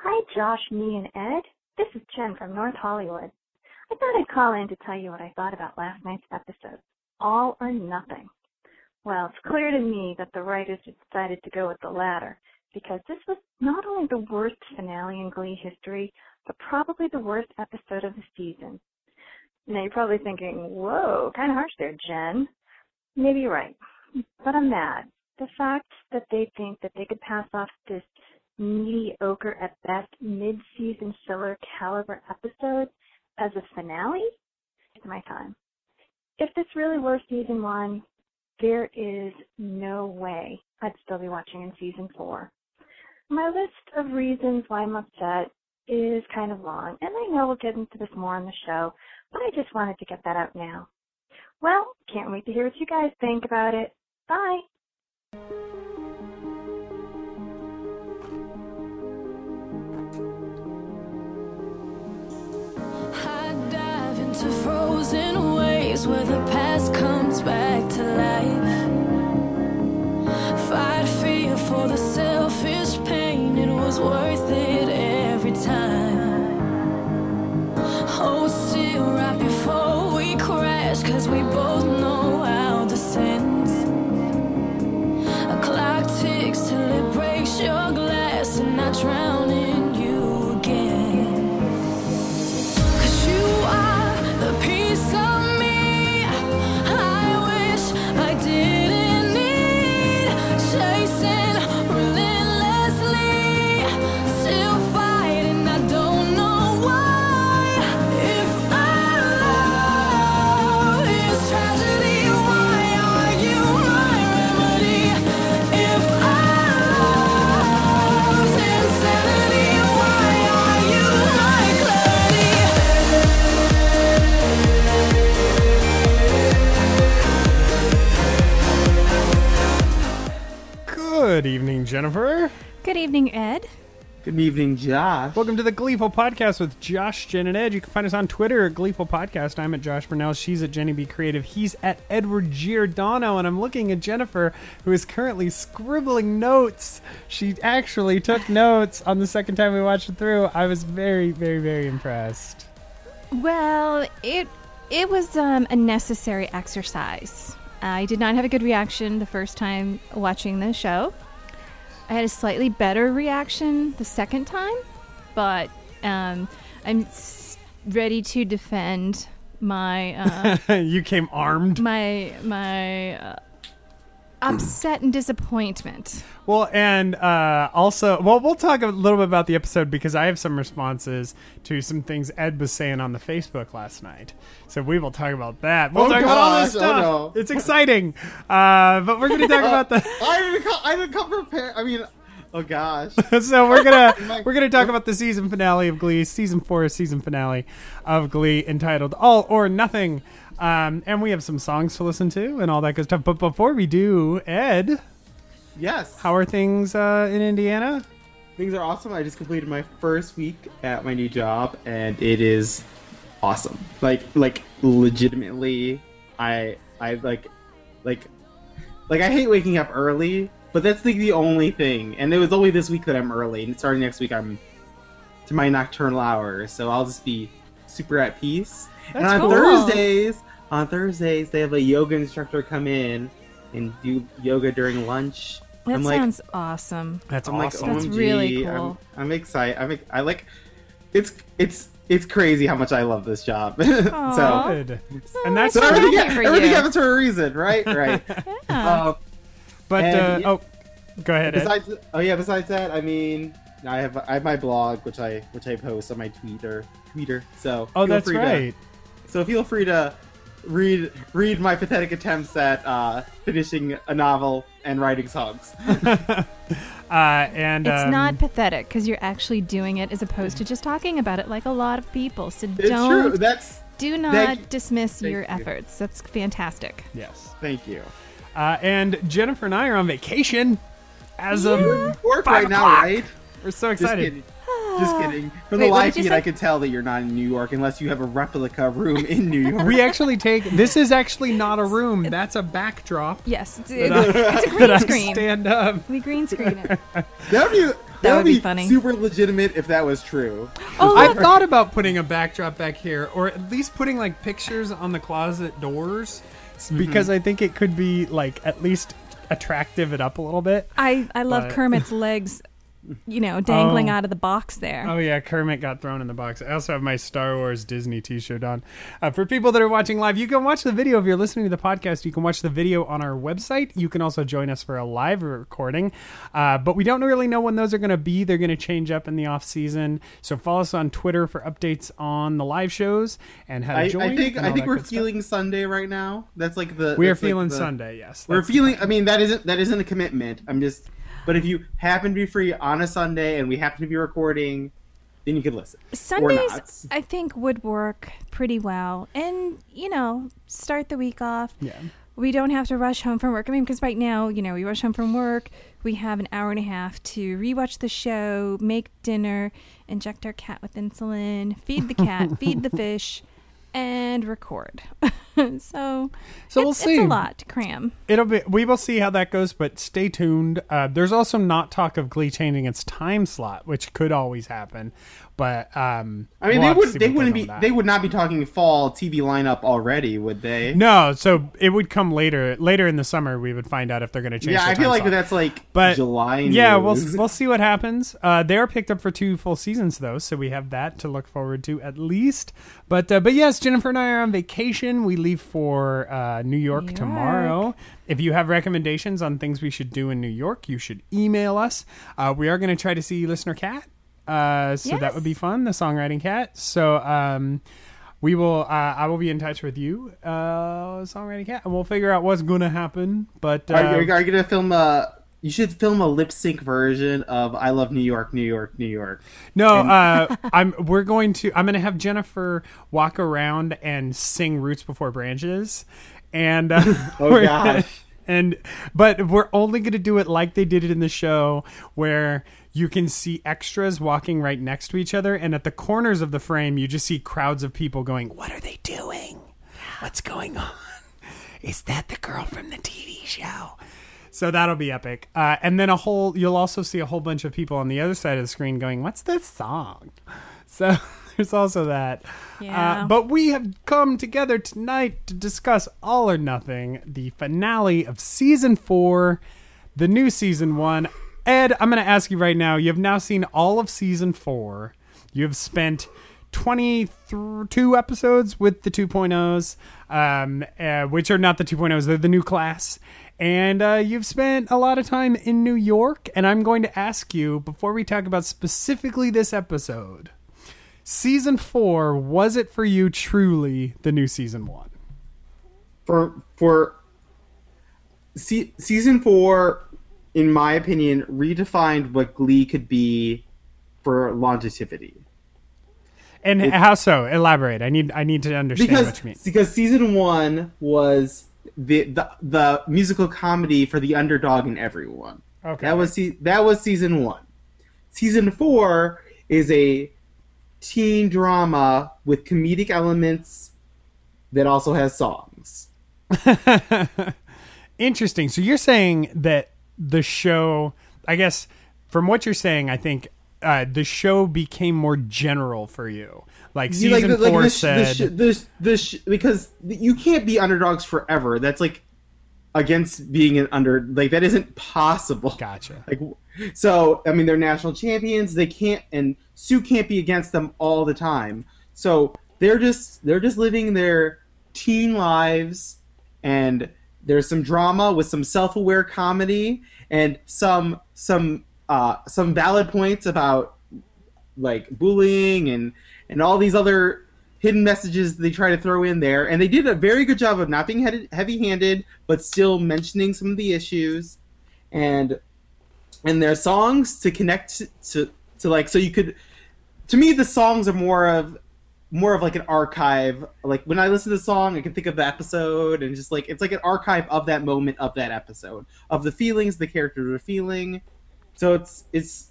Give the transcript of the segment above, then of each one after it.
Hi, Josh, me, and Ed. This is Jen from North Hollywood. I thought I'd call in to tell you what I thought about last night's episode. All or nothing. Well, it's clear to me that the writers decided to go with the latter, because this was not only the worst finale in Glee history, but probably the worst episode of the season. Now you're probably thinking, whoa, kind of harsh there, Jen. Maybe you're right. But I'm mad. The fact that they think that they could pass off this mediocre at best mid-season filler caliber episode as a finale is my time. If this really were season one, there is no way I'd still be watching in season four. My list of reasons why I'm upset is kind of long, and I know we'll get into this more on the show, but I just wanted to get that out now. Well, can't wait to hear what you guys think about it. Bye! Evening, Jennifer. Good evening, Ed. Good evening, Josh. Welcome to the Gleeful Podcast with Josh, Jen, and Ed. You can find us on Twitter at Gleeful Podcast. I'm at Josh Burnell. She's at Jenny B Creative. He's at Edward Giordano. And I'm looking at Jennifer, who is currently scribbling notes. She actually took notes on the second time we watched it through. I was very, very, very impressed. Well, it it was um, a necessary exercise. I did not have a good reaction the first time watching the show. I had a slightly better reaction the second time, but um, I'm s- ready to defend my uh, you came armed. my my uh, upset and disappointment. Well, and uh, also, well, we'll talk a little bit about the episode because I have some responses to some things Ed was saying on the Facebook last night. So we will talk about that. We'll Oh, talk about all this gosh, oh, stuff. no. It's exciting. Uh, but we're going to talk about the. I didn't come, I didn't come prepared. I mean, oh gosh. so we're gonna we're gonna talk about the season finale of Glee, season four season finale of Glee, entitled "All or Nothing," um, and we have some songs to listen to and all that good stuff. But before we do, Ed, Yes. how are things uh, in Indiana? Things are awesome. I just completed my first week at my new job, and it is awesome. Like, like legitimately, I, I like, like, like I hate waking up early, but that's like the only thing. And it was only this week that I'm early, and starting next week I'm to my nocturnal hours, so I'll just be super at peace. That's and on cool. Thursdays, on Thursdays they have a yoga instructor come in and do yoga during lunch. That I'm like, sounds awesome. That's I'm awesome. like, That's OMG, really I'm- cool. I'm, excited. I'm, I like, it's it's it's crazy how much I love this job. so, Aw. Good. And that's so I'm everything, happy for everything you. happens for a reason, right? Right. Yeah. uh, But And- uh, oh, go ahead. Ed. besides, oh yeah. Besides that, I mean, I have I have my blog, which I which I post on my Twitter Twitter. So Oh, feel that's free to- right. so feel free to read read my pathetic attempts at uh, finishing a novel and writing songs. Uh, and It's um, not pathetic because you're actually doing it as opposed to just talking about it like a lot of people. So It's don't true. That's do not Thank you. dismiss Thank your you. efforts. That's fantastic. Yes. thank you. Uh, and Jennifer and I are on vacation as of Work Five right now, right? we're so Just excited. Kidding. Just kidding. From Wait, the what live did you feed. I could tell that you're not in New York unless you have a replica room in New York. We actually take this is actually not a room. That's a backdrop. Yes, it's, that I- it's a that I green screen. stand up. We green screen it. that would be That would would be funny. Super legitimate if that was true. Oh, I've thought about putting a backdrop back here, or at least putting like pictures on the closet doors, Mm-hmm. because I think it could be like at least attractive it up a little bit. I, I love But- Kermit's legs, you know, dangling Oh. out of the box there. Oh yeah, Kermit got thrown in the box. I also have my Star Wars Disney T-shirt on. Uh, for people that are watching live, you can watch the video. If you're listening to the podcast, you can watch the video on our website. You can also join us for a live recording. Uh, but we don't really know when those are going to be. They're going to change up in the off season. So follow us on Twitter for updates on the live shows and how to I, join. I think I think we're good stuff. feeling Sunday right now. That's like the We are that's like feeling the- Sunday. Yes, We're That's- feeling. I mean, that isn't that isn't a commitment. I'm just. But if you happen to be free on a Sunday and we happen to be recording, then you could listen. Sundays. I think, would work pretty well. And, you know, start the week off. Yeah. We don't have to rush home from work. I mean, because right now, you know, we rush home from work. We have an hour and a half to rewatch the show, make dinner, inject our cat with insulin, feed the cat, feed the fish, and record. so, So we'll see. It's a lot to cram. It'll be. We will see how that goes, but stay tuned. Uh, there's also not talk of Glee changing its time slot, which could always happen. But um, I mean, we'll they would they wouldn't be on with they would not be talking fall TV lineup already, would they? No, so it would come later. Later in the summer, we would find out if they're going to change. yeah, the I feel like slot. that's like But July. Yeah, we'll we'll see what happens. Uh, they are picked up for two full seasons though, so we have that to look forward to at least. But uh, but yes, Jennifer and I are on vacation. We leave for uh, New York New tomorrow. If you have recommendations on things we should do in New York, you should email us. Uh, we are going to try to see listener cat. Uh, so that would be fun. The songwriting cat. So um, we will. Uh, I will be in touch with you, uh, songwriting cat, and we'll figure out what's going to happen. But uh, Are, you, are you gonna film a? You should film a lip sync version of "I Love New York, New York, New York." No, uh, I'm. We're going to. I'm going to have Jennifer walk around and sing "Roots Before Branches," and uh, Oh, we're- gosh. And but we're only going to do it like they did it in the show, where you can see extras walking right next to each other, and at the corners of the frame, you just see crowds of people going, "What are they doing? What's going on? Is that the girl from the TV show?" So that'll be epic. Uh, and then a whole, you'll also see a whole bunch of people on the other side of the screen going, What's this song? So there's also that. Yeah. Uh, but we have come together tonight to discuss All or Nothing, the finale of season four, the new season one. Ed, I'm going to ask you right now. You have now seen all of season four. You have spent 22 episodes with the 2.0s, um, uh, which are not the 2.0s, they're the new class. And uh, you've spent a lot of time in New York. And I'm going to ask you, before we talk about specifically this episode, season four, was it for you truly the new season one? For for se- season four, in my opinion, redefined what Glee could be for longevity. And how so? Elaborate. I need I need to understand because what you mean. because season one was the, the the musical comedy for the underdog and everyone. Okay. That was se- that was season one. Season four is a teen drama with comedic elements that also has songs. Interesting. So you're saying that the show, I guess, from what you're saying, I think uh, the show became more general for you. Like You season like, the- like four the, said, the, sh- the, sh- sh- because you can't be underdogs forever. That's like against being an under like that isn't possible. "Gotcha." Like, so I mean, they're national champions. They can't, and Sue can't be against them all the time. So they're just they're just living their teen lives, and there's some drama with some self-aware comedy and some some uh, some valid points about like bullying and and all these other hidden messages they try to throw in there. And they did a very good job of not being heavy-handed, but still mentioning some of the issues. And and their songs to connect to, to like so you could to me the songs are more of more of like an archive. Like when i listen to the song i can think of the episode and just like it's like an archive of that moment of that episode of the feelings the characters are feeling. So it's it's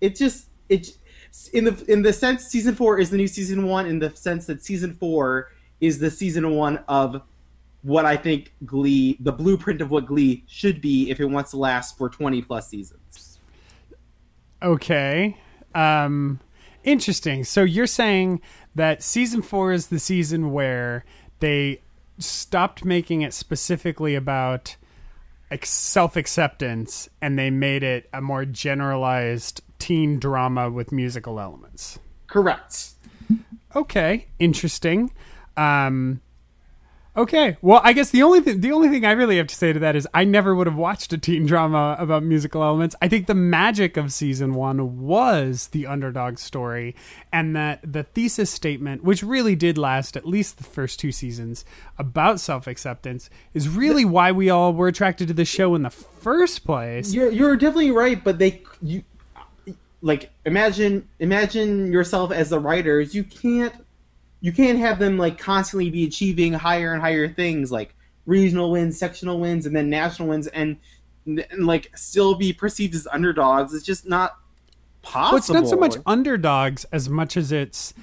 it just it in the in the sense season four is the new season one in the sense that season four is the season one of what i think glee the blueprint of what glee should be if it wants to last for 20 plus seasons Okay. Um, interesting. So you're saying that season four is the season where they stopped making it specifically about self acceptance and they made it a more generalized teen drama with musical elements. Correct. Okay, interesting. Um, okay, well, I guess the only th- the only thing I really have to say to that is I never would have watched a teen drama about musical elements. I think the magic of season one was the underdog story, and that the thesis statement, which really did last at least the first two seasons, about self acceptance, is really why we all were attracted to the show in the first place. You're you're definitely right, but they you like imagine imagine yourself as the writers. You can't you can't have them like constantly be achieving higher and higher things like regional wins, sectional wins, and then national wins, and, and like still be perceived as underdogs. It's just not possible. Well, it's not so much underdogs as much as it's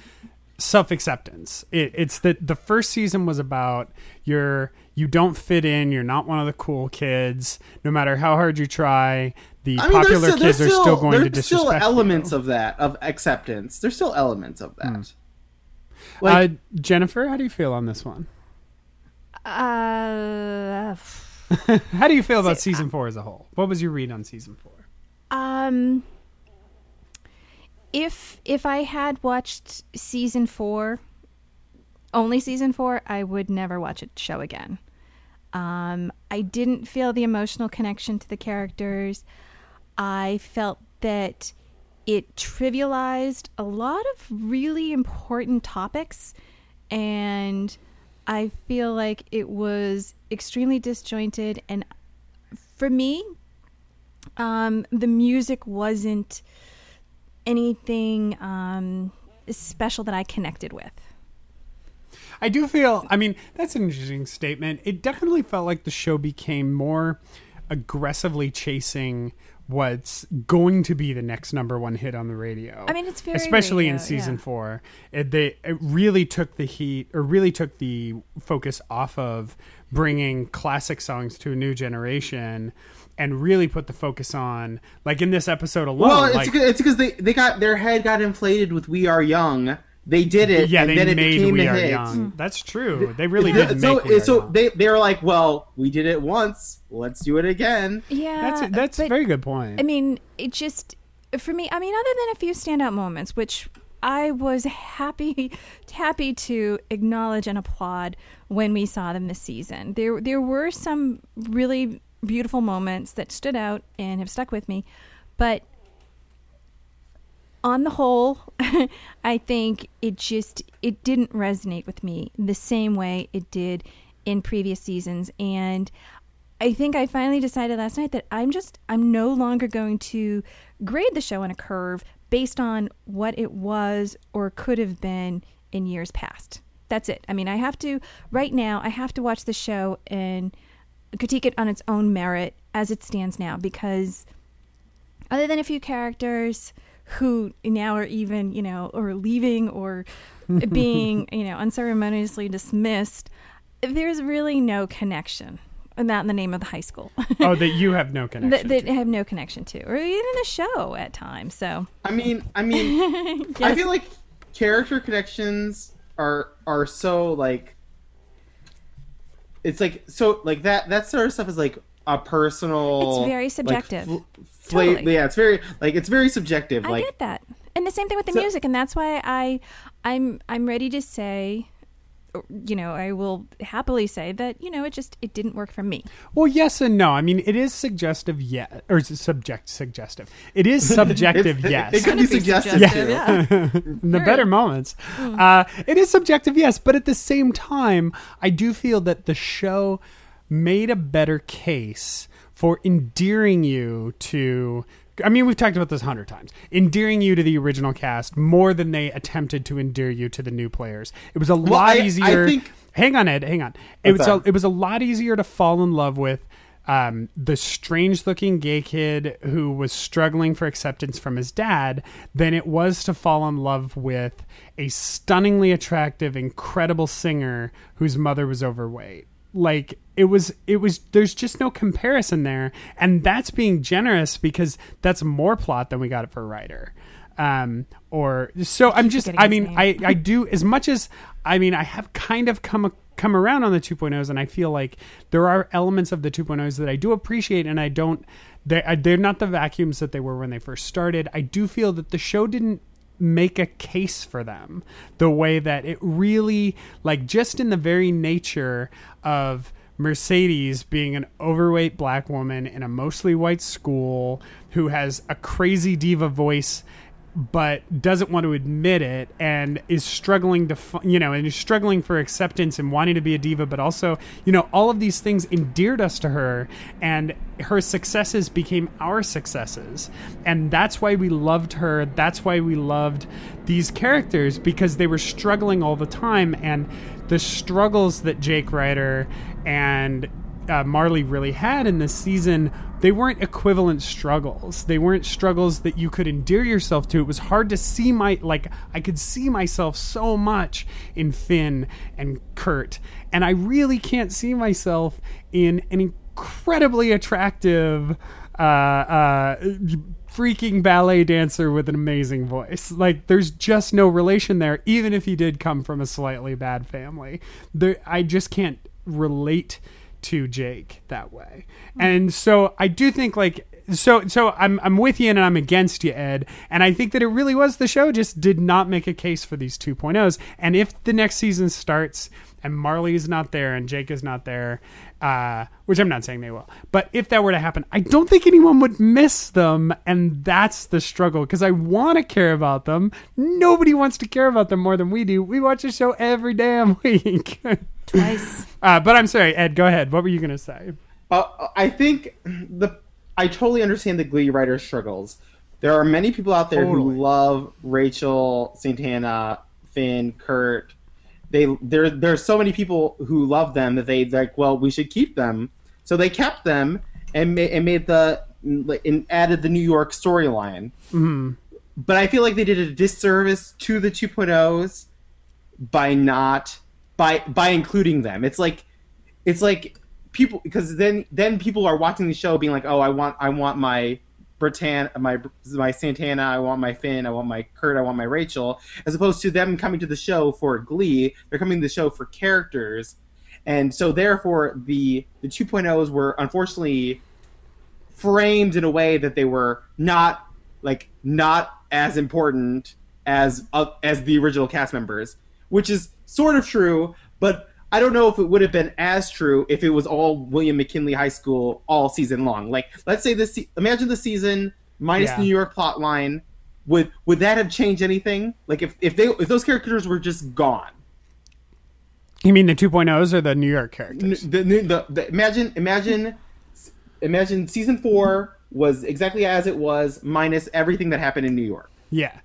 self acceptance. It, it's that the first season was about your you don't fit in. You're not one of the cool kids. No matter how hard you try, the I mean, popular still, kids there's are still going to disrespect still elements you. of that of acceptance. There's still elements of that. uh, Like Jennifer, how do you feel on this one? Uh, How do you feel about See, season four as a whole? What was your read on season four? um, if if I had watched season four, only season four, I would never watch a show again. Um, I didn't feel the emotional connection to the characters. I felt that it trivialized a lot of really important topics, and I feel like it was extremely disjointed. And for me, um, the music wasn't anything um, special that I connected with. I do feel. I mean, that's an interesting statement. It definitely felt like the show became more aggressively chasing what's going to be the next number one hit on the radio. I mean, it's very especially in season yeah. four. It, they it really took the heat, or really took the focus off of bringing classic songs to a new generation. And really put the focus on, like in this episode alone. well, it's because, it's because they they got their head got inflated with "We Are Young." They did it, yeah, and they then it made became We a Are hit. Young. Hmm. That's true. They really did so make We so Young. they they were like, well, we did it once, let's do it again. Yeah, That's a, that's a very good point. I mean, it just for me. I mean, other than a few standout moments, which I was happy happy to acknowledge and applaud when we saw them this season. There there were some really beautiful moments that stood out and have stuck with me, but on the whole, I think it just it didn't resonate with me the same way it did in previous seasons and I think I finally decided last night that I'm just I'm no longer going to grade the show on a curve based on what it was or could have been in years past. That's it. I mean, I have to right now I have to watch the show and critique it on its own merit as it stands now because other than a few characters who now are even, you know, or leaving or being, you know, unceremoniously dismissed, there's really no connection. And that in the name of the high school. oh, that you have no connection. that, that to. have no connection to, or even the show at times. So, I mean, I mean, I feel like character connections are are so like it's like so like that that sort of stuff is like a personal. It's very like, subjective. fl- fla- Totally. Yeah, it's very like it's very subjective. I like get that. And the same thing with the So- music, and that's why I, I'm, I'm ready to say, you know, I will happily say that you know it just it didn't work for me. Well, yes and no. I mean, it is suggestive, yet, or is it subject suggestive. It is subjective, yes. it could be Be suggestive. suggestive, too. yeah. in the better moments. Uh, it is subjective, yes, but at the same time, I do feel that the show made a better case for endearing you to. I mean, we've talked about this a hundred times. Endearing you to the original cast more than they attempted to endear you to the new players. It was a lot I- I easier. think- hang on, Ed. Hang on. It was a, it was a lot easier to fall in love with um, the strange looking gay kid who was struggling for acceptance from his dad than it was to fall in love with a stunningly attractive, incredible singer whose mother was overweight. Like it was it was there's just no comparison there. And that's being generous because that's more plot than we got it for Ryder. Um or so i'm just i mean i i do as much as i mean i have kind of come come around on the 2.0s and i feel like there are elements of the 2.0s that i do appreciate and i don't they they're not the vacuums that they were when they first started. I do feel that the show didn't make a case for them the way that it really like just in the very nature of Mercedes being an overweight black woman in a mostly white school who has a crazy diva voice but doesn't want to admit it and is struggling to you know and is struggling for acceptance and wanting to be a diva but also you know all of these things endeared us to her and her successes became our successes. And that's why we loved her. That's why we loved these characters because they were struggling all the time. And the struggles that Jake Ryder and uh, Marley really had in this season, they weren't equivalent struggles. They weren't struggles that you could endear yourself to. It was hard to see my like I could see myself so much in Finn and Kurt, and I really can't see myself in an incredibly attractive. Uh, uh, freaking ballet dancer with an amazing voice. Like there's just no relation there even if he did come from a slightly bad family. There I just can't relate to Jake that way. And so I do think like so so I'm I'm with you and I'm against you Ed. And I think that it really was the show just did not make a case for these 2.0s and if the next season starts and Marley is not there and Jake is not there uh, which I'm not saying they will but if that were to happen I don't think anyone would miss them. And that's the struggle because I want to care about them. Nobody wants to care about them more than we do. We watch the show every damn week Twice. uh, but I'm sorry Ed go ahead what were you gonna say Uh, I think the I totally understand the Glee writer struggles. There are many people out there Totally. who love Rachel, Santana, Finn, Kurt. They there there's so many people who love them that they like. Well, we should keep them, so they kept them and ma- and made the and added the New York storyline. Mhm. But I feel like they did a disservice to the 2.0s by not by by including them. It's like it's like people because then then people are watching the show being like, oh, I want I want my Britann my my Santana, I want my Finn, I want my Kurt, I want my Rachel, as opposed to them coming to the show for Glee. They're coming to the show for characters, and so therefore the the 2.0s were unfortunately framed in a way that they were not like not as important as uh, as the original cast members, which is sort of true, but I don't know if it would have been as true if it was all William McKinley High School all season long. Like, let's say this, imagine the season minus Yeah. the New York plot line. Would would that have changed anything? Like, if if they if those characters were just gone, you mean the 2.0s or the New York characters the, the, the, imagine imagine imagine season four was exactly as it was minus everything that happened in New York. yeah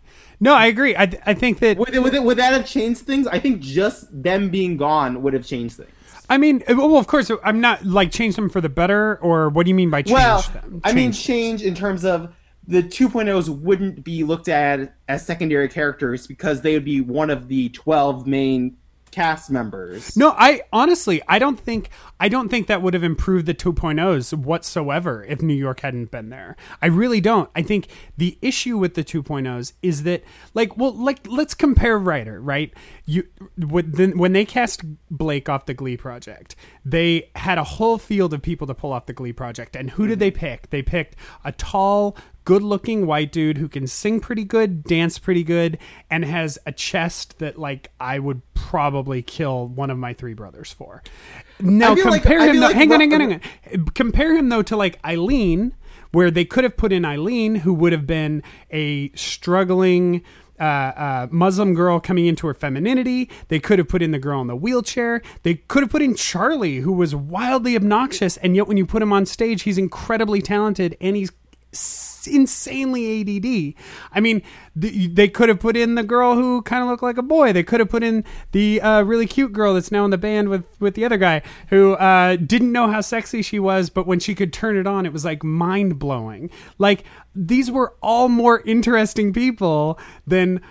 no I agree I, I think that Would, would, it, would that have changed things? I think just them being gone would have changed things. I mean, uh, well, of course, I'm not like change them for the better, or what do you mean by change well, them? I mean, Change- change in terms of the 2.0s wouldn't be looked at as secondary characters because they would be one of the 12 main cast members. No, I honestly, I don't think, I don't think that would have improved the 2.0s whatsoever if New York hadn't been there. I really don't. I think the issue with the 2.0s is that, like, well, like, let's compare Ryder, right? You, when, then- when they cast Blake off the Glee project, they had a whole field of people to pull off the Glee project, and who did mm-hmm. they pick? They picked a tall, good looking white dude who can sing pretty good, dance pretty good, and has a chest that like I would probably kill one of my three brothers for. Now feel like- compare him though like hang on, hang on, hang on. Compare him though to like Aylin, where they could have put in Aylin, who would have been a struggling uh, uh, Muslim girl coming into her femininity. They could have put in the girl in the wheelchair. They could have put in Charlie, who was wildly obnoxious, and yet when you put him on stage, he's incredibly talented and he's insanely ADD. I mean, th- they could have put in the girl who kind of looked like a boy. They could have put in the uh, really cute girl that's now in the band with with the other guy who uh, didn't know how sexy she was, but when she could turn it on, it was like mind blowing. Like these were all more interesting people than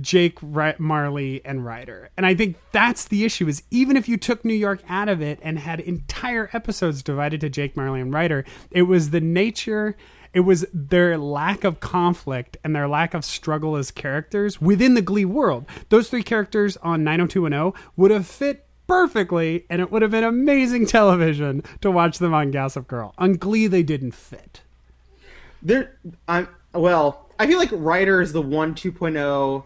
Jake, Marley, and Ryder. And I think that's the issue is even if you took New York out of it and had entire episodes divided to Jake, Marley, and Ryder, it was the nature, it was their lack of conflict and their lack of struggle as characters within the Glee world. Those three characters on 90210 would have fit perfectly and it would have been amazing television to watch them on Gossip Girl. On Glee, they didn't fit. There, I'm well. I feel like Ryder is the one 2.0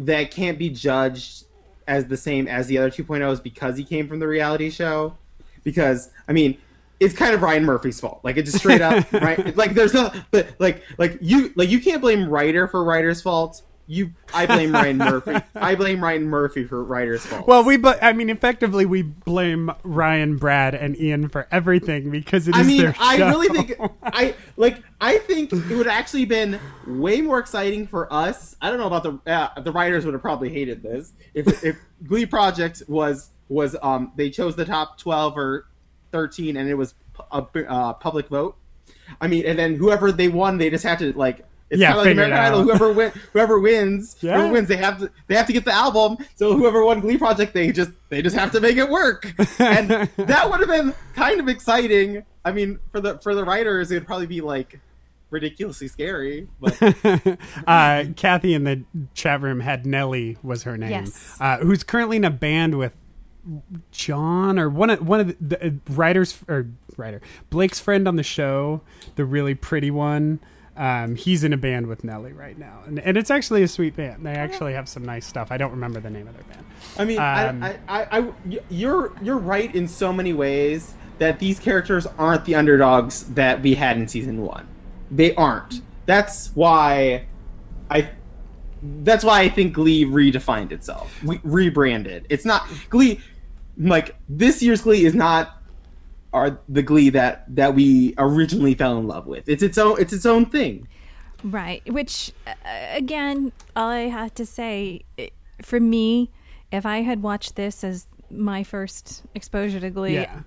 that can't be judged as the same as the other 2.0s because he came from the reality show. Because I mean, it's kind of Ryan Murphy's fault. Like it just straight up, right? Like there's no, but like like you like you can't blame Ryder for Ryder's fault. You, I blame Ryan Murphy. I blame Ryan Murphy for Ryder's fault. Well, we, but I mean, effectively, we blame Ryan, Brad, and Ian for everything because it is I mean, their I show. really think I like. I think it would actually been way more exciting for us. I don't know about the uh, the writers would have probably hated this if if Glee Project was was um they chose the top twelve or thirteen and it was a uh, public vote. I mean, and then whoever they won, they just had to like. It's Yeah, kind of like American Idol. Whoever win, whoever wins, Yeah. whoever wins, they have to they have to get the album. So whoever won Glee Project, they just they just have to make it work, and that would have been kind of exciting. I mean, for the for the writers, it would probably be like ridiculously scary. But uh, Kathy in the chat room had Nellie was her name, Yes. uh, who's currently in a band with John or one of one of the, the uh, writers or writer Blake's friend on the show, the really pretty one. Um, he's in a band with Nellie right now, and, and it's actually a sweet band. They actually have some nice stuff. I don't remember the name of their band. I mean, Um, I, I, I, you're you're right in so many ways that these characters aren't the underdogs that we had in season one. They aren't. That's why I. That's why I think Glee redefined itself, we rebranded. It's not Glee. Like this year's Glee is not are the Glee that that we originally fell in love with. It's its own. It's its own thing. Right. Which, uh, again, all I have to say, for me, if I had watched this as my first exposure to Glee, Yeah.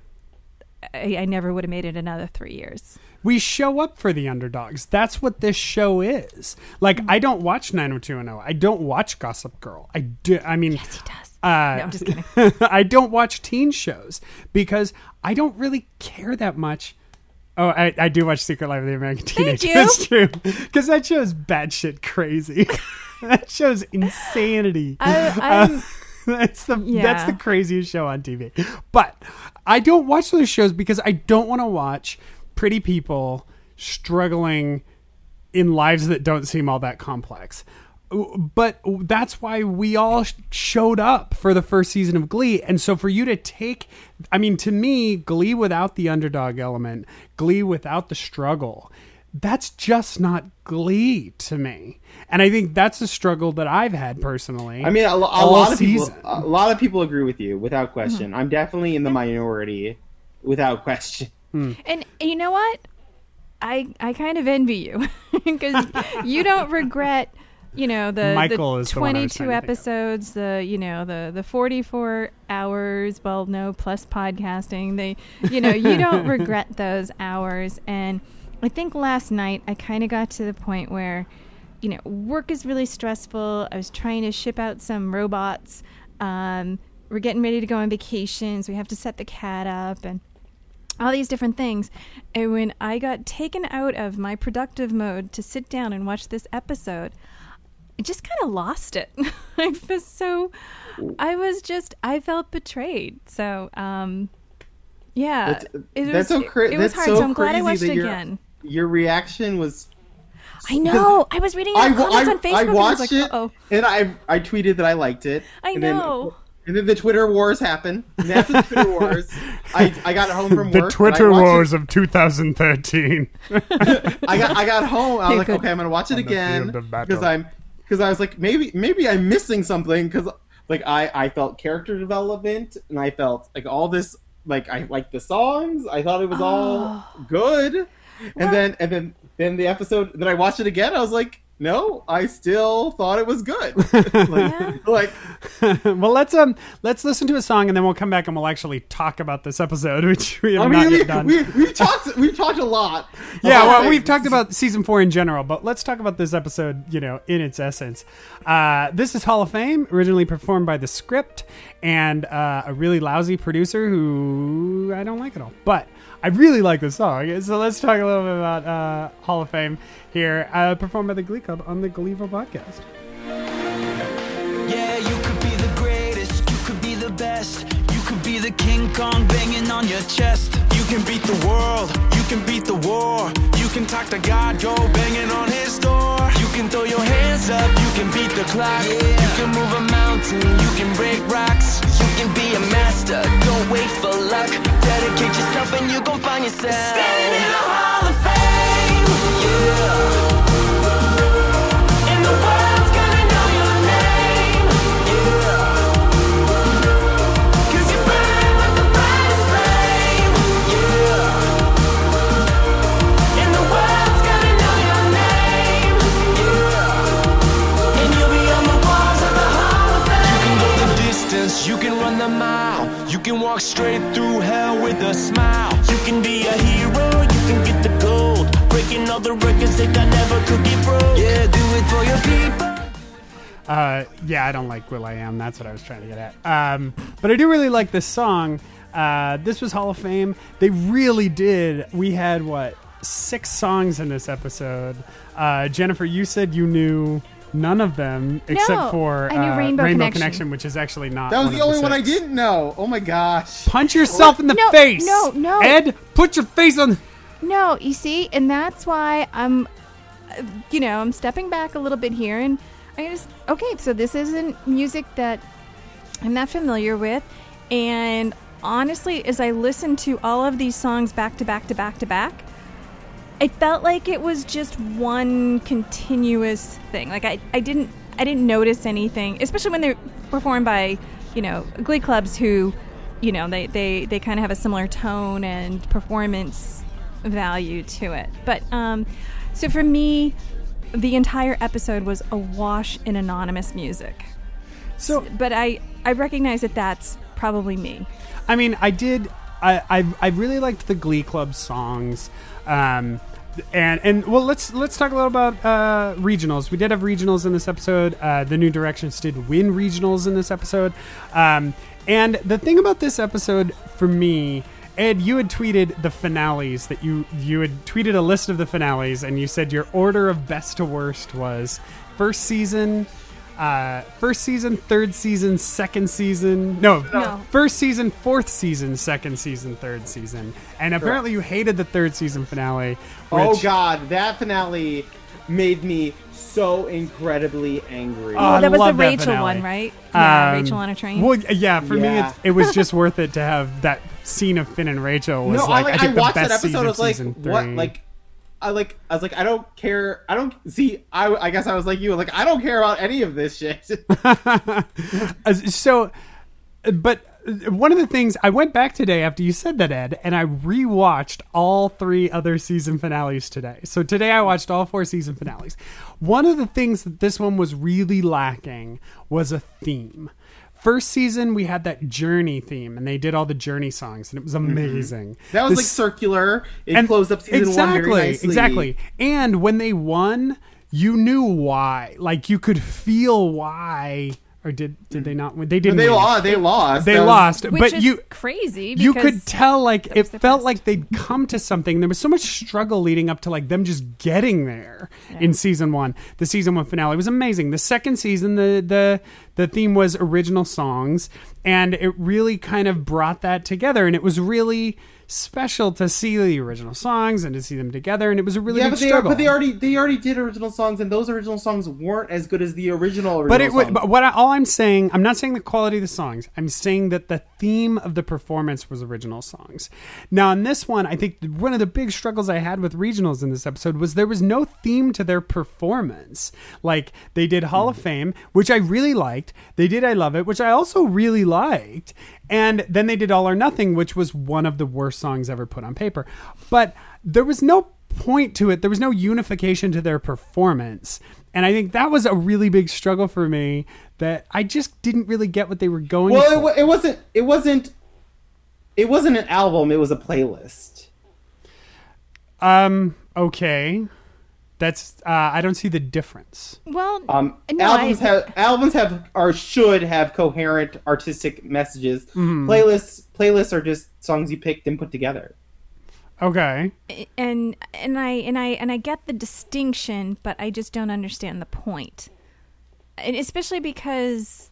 I, I never would have made it another three years. we show up for the underdogs. That's what this show is. Like, I don't watch 90210. I don't watch Gossip Girl. I do. I mean, Yes, he does. Uh, no, I'm just kidding. I don't watch teen shows because I don't really care that much. Oh, I, I do watch Secret Life of the American Teenager. That's true. Because that show's batshit crazy. that show's insanity. I, I'm, that's the that's the craziest show on TV. But I don't watch those shows because I don't want to watch pretty people struggling in lives that don't seem all that complex. But that's why we all showed up for the first season of Glee. And so for you to take, I mean, to me, Glee without the underdog element, Glee without the struggle, that's just not Glee to me. And I think that's a struggle that I've had personally. I mean, a, a all lot of season. people, a lot of people agree with you without mm-hmm. question. I'm definitely in the minority, without question. Hmm. and, and you know what? I I kind of envy you because you don't regret, you know, the, Michael the is the one I was 22 trying to think of. episodes, the you know the the 44 hours. Well, no, plus podcasting. They, you know, you don't regret those hours. And I think last night I kind of got to the point where, you know, work is really stressful. I was trying to ship out some robots. Um, we're getting ready to go on vacations. We have to set the cat up and all these different things. And when I got taken out of my productive mode to sit down and watch this episode, I just kind of lost it. I was so, I was just, I felt betrayed. So, um, yeah, That's, it was, that's so cra- it, was hard. so So, I'm glad I watched it again. Your reaction was. I know. I was reading I, comments I, on Facebook. I and I was watched like, it, oh, and I I tweeted that I liked it. I and know. Then, and then the Twitter wars happened. And after the Twitter wars, I, I got home from the work. Twitter and I watched wars of 2013. I got I got home. I was You like, could- okay, I'm gonna watch it On again field of battle. because I'm because I was like maybe maybe I'm missing something because like I I felt character development and I felt like all this like I liked the songs. I thought it was all oh. good, and Well- then and then then the episode that I watched it again, I was like, no, I still thought it was good. like, like, well, let's um let's listen to a song and then we'll come back and we'll actually talk about this episode, which we have I not mean, yet done. we, we've talked we've talked a lot. yeah, well, things. we've talked about season four in general, but let's talk about this episode, you know, in its essence. Uh, this is Hall of Fame, originally performed by The Script and uh, a really lousy producer who I don't like at all. But I really like this song. So let's talk a little bit about uh, Hall of Fame here, uh, performed by the Glee Club on the Gleeful podcast. Yeah, you could be the greatest, you could be the best. You could be the King Kong banging on your chest. You can beat the world, you can beat the war. You can talk to God, go banging on his door. You can throw your hands up, you can beat the clock. You can move a mountain, you can break rocks. Be a master, don't wait for luck. Dedicate yourself and you gon' find yourself. Standing in the Hall of Fame, yeah. The mile, you can walk straight through hell with a smile. You can be a hero, you can get the gold, breaking all the records that God never could get broke. Yeah, do it for your people. Uh, yeah, I don't like Will I Am. That's what I was trying to get at. Um, but I do really like this song. Uh, this was Hall of Fame. They really did. We had what six songs in this episode. Uh, Jennifer, you said you knew none of them except for I knew uh, Rainbow Connection. Connection, which is actually not. That was one the of only one I didn't know. Oh my gosh. Punch yourself in the No, face. no, no. Ed, put your face on. No, you see, and that's why I'm, uh, you know, I'm stepping back a little bit here, and I just okay. So this isn't music that I'm not familiar with, and honestly, as I listen to all of these songs back to back to back to back, I felt like it was just one continuous thing. Like I, I didn't, I didn't notice anything, especially when they're performed by, you know, glee clubs who, you know, they they they kind of have a similar tone and performance value to it. But um, so for me, the entire episode was awash in anonymous music. So But I, I recognize that that's probably me. I mean, I did. I I, I really liked the Glee Club songs. Um, and and well, let's let's talk a little about uh, regionals. We did have regionals in this episode. Uh, the New Directions did win regionals in this episode. Um, and the thing about this episode for me. Ed, you had tweeted the finales that you you had tweeted a list of the finales, and you said your order of best to worst was first season, uh, first season, third season, second season. No, No. first season, fourth season, second season, third season, and apparently you hated the third season finale. Oh which- god, that finale made me so incredibly angry. Oh, I that was the love that Rachel finale. one, right? Yeah, Um, Rachel on a train. Well, yeah, for me, Yeah. it's, it was just worth it to have that scene of Finn and Rachel. Was no, like, I, I, like, think I the watched best that episode. I of was like, season what? three. Like, I like, I was like, I don't care. I don't see. I, I guess I was like you. Like, I don't care about any of this shit. So, but one of the things I went back today after you said that, Ed, and I rewatched all three other season finales today. So today I watched all four season finales. One of the things that this one was really lacking was a theme. First season, we had that Journey theme, and they did all the Journey songs, and it was amazing. Mm-hmm. that was The like circular. It and- closed up season exactly, one very nicely. Exactly. And when they won, you knew why. Like you could feel why. Or did did they mm. not win? They didn't. They win. lost. They lost. They That was- lost. Which but is you crazy. you could tell like it felt best. like they'd come to something. There was so much struggle leading up to like them just getting there in season one. The season one finale was amazing. The second season, the the the theme was original songs, and it really kind of brought that together. And it was really special to see the original songs and to see them together. And it was a really yeah, big but they, struggle. but they already they already did original songs, and those original songs weren't as good as the original. original But it songs. But what I, all I'm saying, I'm not saying the quality of the songs. I'm saying that the theme of the performance was original songs. Now, in this one, I think one of the big struggles I had with regionals in this episode was there was no theme to their performance. Like they did Hall of hmm. Fame, which I really liked. They did I Love It, which I also really liked. And then they did All or Nothing, which was one of the worst songs ever put on paper. But there was no point to it. There was no unification to their performance. And I think that was a really big struggle for me that I just didn't really get what they were going Well, it, it wasn't. It wasn't. It wasn't an album. It was a playlist. um, okay. That's uh, I don't see the difference. Well, Um, no, albums I- have albums have or should have coherent artistic messages. Mm-hmm. Playlists playlists are just songs you picked and put together. Okay. and and I and I and I get the distinction, but I just don't understand the point. And especially because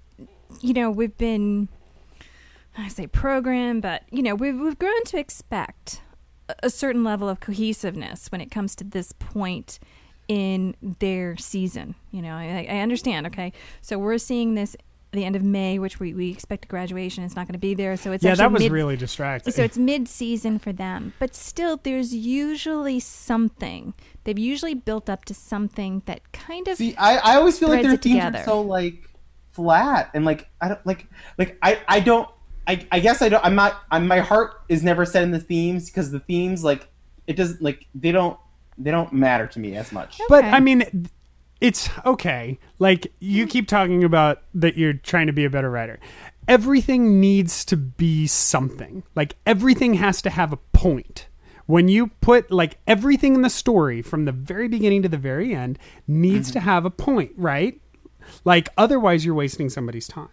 you know we've been I say program, but you know we've we've grown to expect a- a certain level of cohesiveness when it comes to this point in their season. You know, I, I understand. Okay, so we're seeing this at the end of May, which we, we expect a graduation. It's not going to be there, so it's yeah, that was mid- really distracting. so it's mid-season for them, but still, there's usually something. They've usually built up to something that kind of. See, I, I always feel like their it themes together. are so like flat and like I don't like like I I don't I I guess I don't I'm not I'm my heart is never set in the themes because the themes like it doesn't like they don't they don't matter to me as much. But I mean, it's okay. Like you keep talking about that you're trying to be a better writer. Everything needs to be something. Like everything has to have a point. When you put like everything in the story from the very beginning to the very end needs mm-hmm. to have a point, right? Like otherwise you're wasting somebody's time.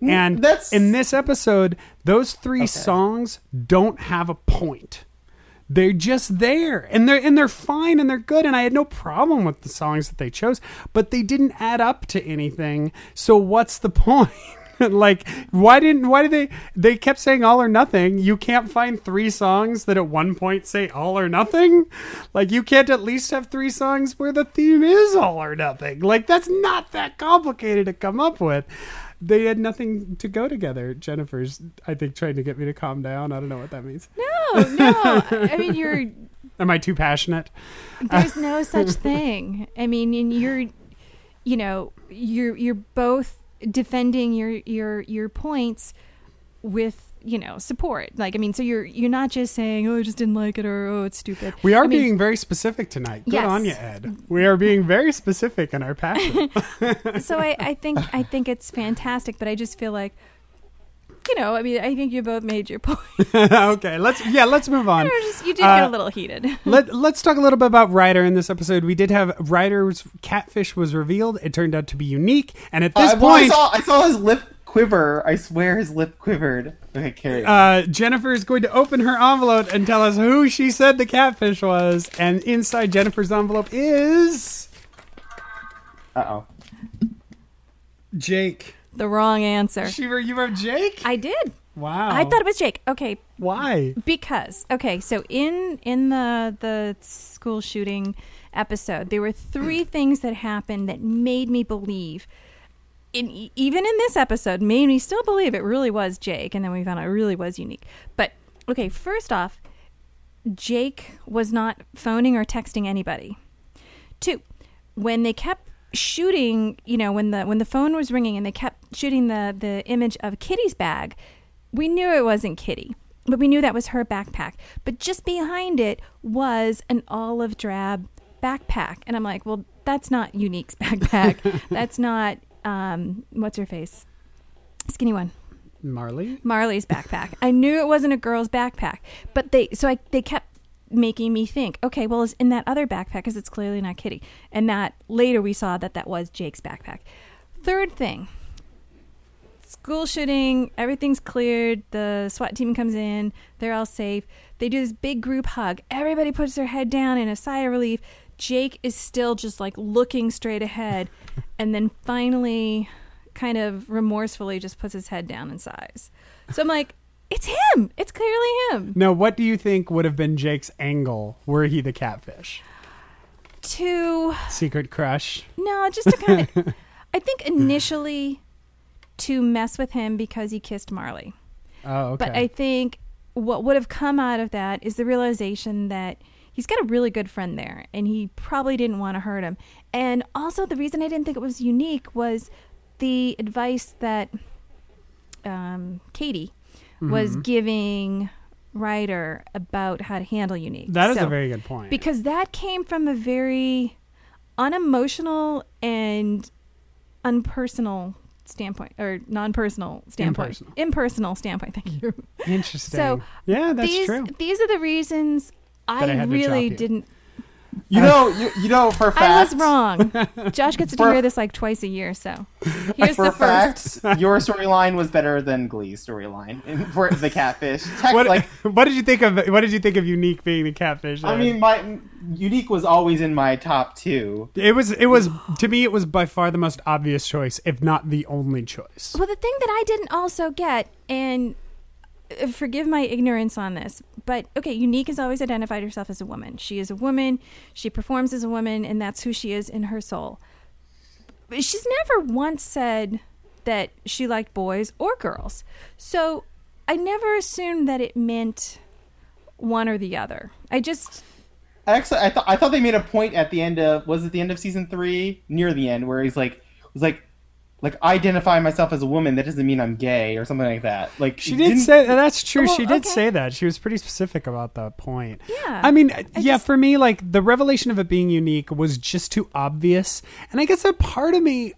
Mm, and that's- in this episode, those three songs don't have a point they're just there and they're and they're fine and they're good and I had no problem with the songs that they chose but they didn't add up to anything. So what's the point? Like why didn't why did they they kept saying all or nothing. You can't find three songs that at one point say all or nothing. Like you can't at least have three songs where the theme is all or nothing. Like that's not that complicated to come up with they had nothing to go together jennifer's i think trying to get me to calm down i don't know what that means No, no. I mean, you're. Am I too passionate? There's no such thing. I mean, and you're, you know, you're you're both defending your your your points with you know support. Like, I mean, so you're you're not just saying, oh, I just didn't like it, or oh, it's stupid. We are I mean, being very specific tonight. Good Yes. on you, Ed. We are being very specific in our passion. so I, I think I think it's fantastic, but I just feel like, you know, I mean, I think you both made your point. okay, let's yeah, let's move on. You're just- you did get Uh, a little heated. Let, let's talk a little bit about Ryder in this episode. We did have Ryder's catfish was revealed. It turned out to be unique, and at this Uh, well, I point, saw I saw his lip quiver. I swear his lip quivered. Okay, carry. on. uh, Jennifer is going to open her envelope and tell us who she said the catfish was. And inside Jennifer's envelope is Uh oh. Jake. the wrong answer. She wrote, you wrote Jake? I did. wow. I thought it was Jake. Okay, why? because okay, so in in the the school shooting episode, there were three things that happened that made me believe. In, even in this episode, made me still believe it really was Jake, and then we found out it really was unique. But okay, first off, Jake was not phoning or texting anybody. Two, when they kept shooting, you know, when the when the phone was ringing and they kept shooting the the image of Kitty's bag, we knew it wasn't Kitty, but we knew that was her backpack. But just behind it was an olive drab backpack, and I'm like, well, that's not Unique's backpack. that's not um, what's her face, skinny one. Marley? Marley's backpack. I knew it wasn't a girl's backpack, but they so I they kept making me think, okay, well, it's in that other backpack because it's clearly not Kitty, and that later we saw that that was Jake's backpack. Third thing, school shooting, everything's cleared. The SWAT team comes in, they're all safe. They do this big group hug. Everybody puts their head down in a sigh of relief. Jake is still just like looking straight ahead, and then finally kind of remorsefully just puts his head down and sighs. So I'm like, it's him. It's clearly him. Now, what do you think would have been Jake's angle were he the catfish? To Secret crush? no, just to kind of. I think initially to mess with him because he kissed Marley. Oh, okay. But I think what would have come out of that is the realization that he's got a really good friend there and he probably didn't want to hurt him. And also, the reason I didn't think it was unique was the advice that um, Katie was Mm-hmm. giving Ryder about how to handle unique. that is So- a very good point. because that came from a very unemotional and unpersonal standpoint or non-personal standpoint Impersonal. impersonal standpoint thank you Interesting. so yeah, that's these true. these are the reasons I i, really you. didn't You know, you, you know for facts. i was wrong josh gets to For- hear this like twice a year so here's For the first facts, your storyline was better than Glee's storyline in- for the catfish. Tech, What, like, what did you think of what did you think of unique being the catfish? I mean, my unique was always in my top two. it was it was to me it was by far the most obvious choice, if not the only choice. Well, the thing that I didn't also get, and Uh, forgive my ignorance on this, but okay, Unique has always identified herself as a woman. She is a woman. She performs as a woman, and that's who she is in her soul. But she's never once said that she liked boys or girls. So I never assumed that it meant one or the other. I just Actually, I thought I thought they made a point at the end of was it the end of season three, near the end, where he's like was like like identify myself as a woman. That doesn't mean I'm gay or something like that. Like She did didn't- say that's true. Well, she did okay. say that. She was pretty specific about that point. Yeah. I mean, yeah, just- for me, like the revelation of it being unique was just too obvious. And I guess a part of me,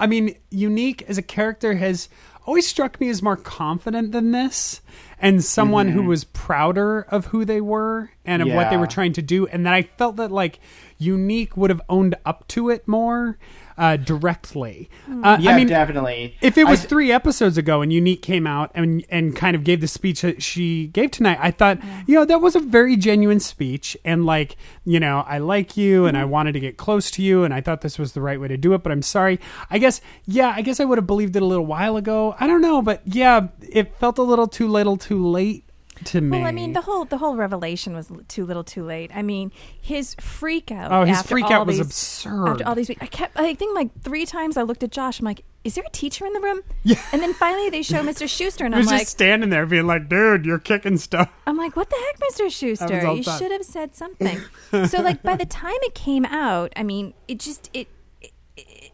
I mean, unique as a character has always struck me as more confident than this and someone who mm-hmm. was prouder of who they were and of what they were trying to do. And that I felt that like unique would have owned up to it more uh, directly. Uh, Yeah, I mean, definitely. if it was I- three episodes ago and Unique came out and and kind of gave the speech that she gave tonight, I thought, you know, that was a very genuine speech and like, you know, I like you and I wanted to get close to you and I thought this was the right way to do it, but I'm sorry. I guess yeah, I guess I would have believed it a little while ago. I don't know, but yeah, it felt a little too little too late to me. Well, I mean, the whole the whole revelation was too little, too late. I mean, his freak out. Oh, his freak out was these- absurd. After all these weeks, I kept. I think like three times I looked at Josh. I'm like, "Is there a teacher in the room?" Yeah. And then finally they show Mr. Schuester, and I'm like, just standing there being like, dude, you're kicking stuff. I'm like, "What the heck, Mr. Schuester? You should have said something." so like by the time it came out, I mean, it just it it,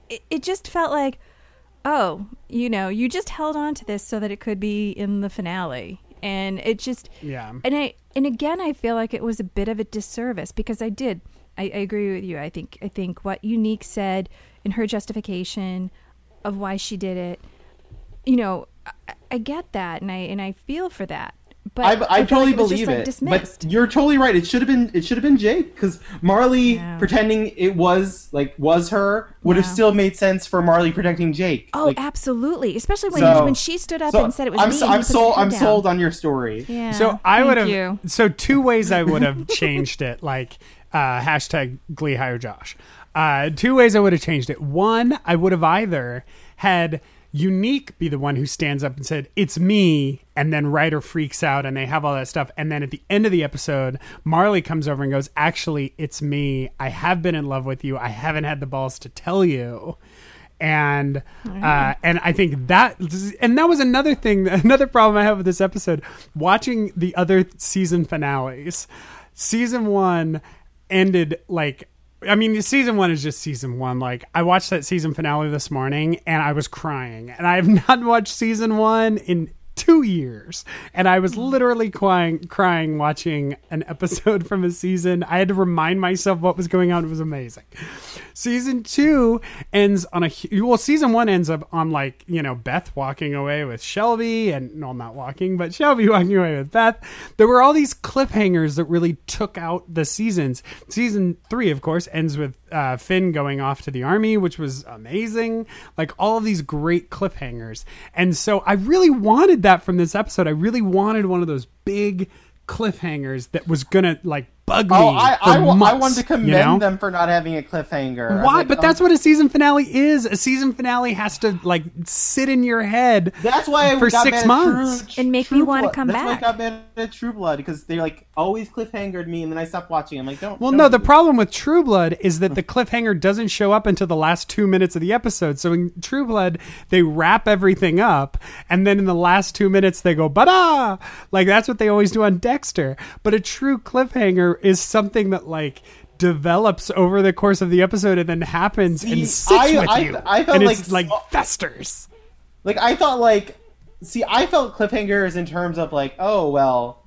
it it just felt like, oh, you know, you just held on to this so that it could be in the finale, and it just Yeah. and I and again I feel like it was a bit of a disservice because I did I, I agree with you. I think I think what Unique said in her justification of why she did it, you know, I, I get that and I and I feel for that. But I, I, feel like totally it was just, believe like, it, but you're totally right. It should have been it should have been Jake because Marley Yeah. pretending it was like was her would have still made sense for Marley protecting Jake. oh, Like, absolutely, especially when so- when she stood up so and said it was I'm, me. so- I'm sold. I'm down. sold on your story. Yeah. So I thank would have. you. So two ways I would have changed it. Like uh, hashtag Glee hire Josh. Uh, two ways I would have changed it. One, I would have either had Unique be the one who stands up and said it's me, and then Ryder freaks out and they have all that stuff, and then at the end of the episode, Marley comes over and goes, "Actually, it's me. I have been in love with you. I haven't had the balls to tell you." and uh, and I think that and that was another thing, another problem I have with this episode. Watching the other season finales, season one ended like. I mean, season one is just season one. Like, I watched that season finale this morning and I was crying. And I have not watched season one in two years and i was mm. literally crying crying watching an episode from a season. I had to remind myself what was going on. It was amazing. Season two ends on a well season one ends up on like you know beth walking away with shelby and no not walking but shelby walking away with beth. There were all these cliffhangers that really took out the seasons. Season three of course ends with uh, finn going off to the army which was amazing. Like all of these great cliffhangers. And so i really wanted that from this episode. I really wanted one of those big cliffhangers that was gonna like bug oh, me Oh, I for I, wa- I wanted to commend you know? them for not having a cliffhanger. Why like, but oh, that's what a season finale is a season finale has to like sit in your head That's why for got six months. True, And make me wanna Blood. come That's back. why I got mad at True Blood because they like always cliffhangered me, and then I stopped watching. I'm like, don't. Well, don't no, do the this. problem with True Blood is that the cliffhanger doesn't show up until the last two minutes of the episode. So in True Blood, they wrap everything up, and then in the last two minutes, they go, bada! Like, that's what they always do on Dexter. But a true cliffhanger is something that, like, develops over the course of the episode and then happens See, and sits I- with I- you. I felt and it's like- like uh, festers. Like I thought, like, see, I felt cliffhangers in terms of like, oh well,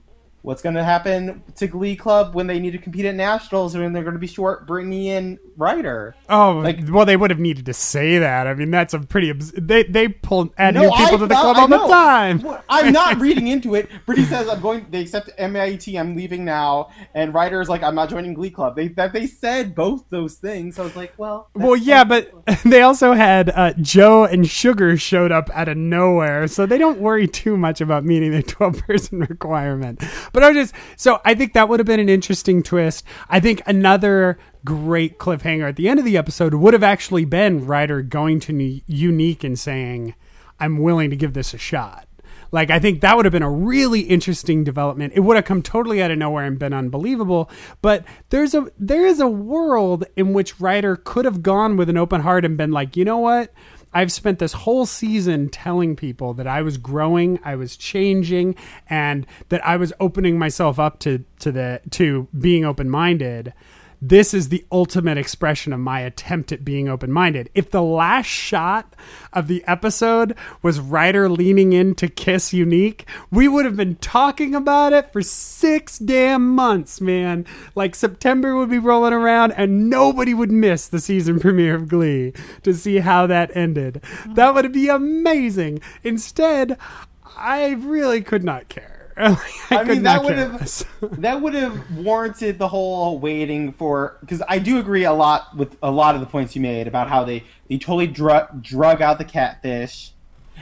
what's going to happen to Glee Club when they need to compete at nationals and when they're going to be short bringing in Ryder. Oh, Like- well, they would have needed to say that. I mean, that's a pretty. Obs- they they pull add No, new people I to the club I all the time. I'm not reading into it. Brittany says I'm going. They accept MIT. I'm leaving now. And Ryder's like, I'm not joining Glee Club. They that they said both those things. I was like, well, Well, yeah, but they also had uh, Joe and Sugar showed up out of nowhere, so they don't worry too much about meeting the twelve person requirement. But I was just so I think that would have been an interesting twist. I think another great cliffhanger at the end of the episode would have actually been Ryder going to Unique and saying, "I'm willing to give this a shot." Like I think that would have been a really interesting development. It would have come totally out of nowhere and been unbelievable. But there's a there is a world in which Ryder could have gone with an open heart and been like, you know what? I've spent this whole season telling people that I was growing, I was changing, and that I was opening myself up to to the to being open minded this is the ultimate expression of my attempt at being open minded. If the last shot of the episode was Ryder leaning in to kiss Unique, we would have been talking about it for six damn months, man. Like September would be rolling around and nobody would miss the season premiere of Glee to see how that ended. That would be amazing. Instead, I really could not care. I, I mean, that would have that would have warranted the whole waiting for because I do agree a lot with a lot of the points you made about how they they totally drug drug out the catfish.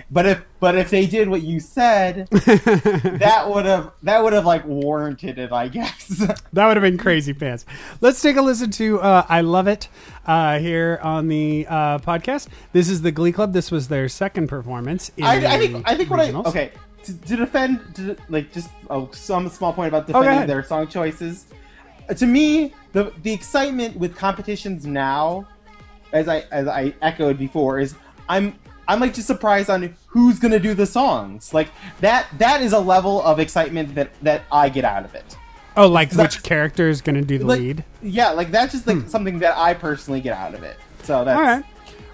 But if but if they did what you said, that would have that would have like warranted it, I guess. That would have been crazy pants. Let's take a listen to uh, "I Love It" uh, here on the uh, podcast. This is the Glee Club. This was their second performance. In I, I think I think what I okay to, to defend to, like just oh, some small point about defending ahead. their song choices. Uh, To me, the the excitement with competitions now, as I as I echoed before, is I'm I'm like just surprised on who's gonna do the songs. Like that that is a level of excitement that that I get out of it. Oh, like which character is going to do the Like, lead? Yeah, like that's just like something that I personally get out of it. So that's Hmm. All right.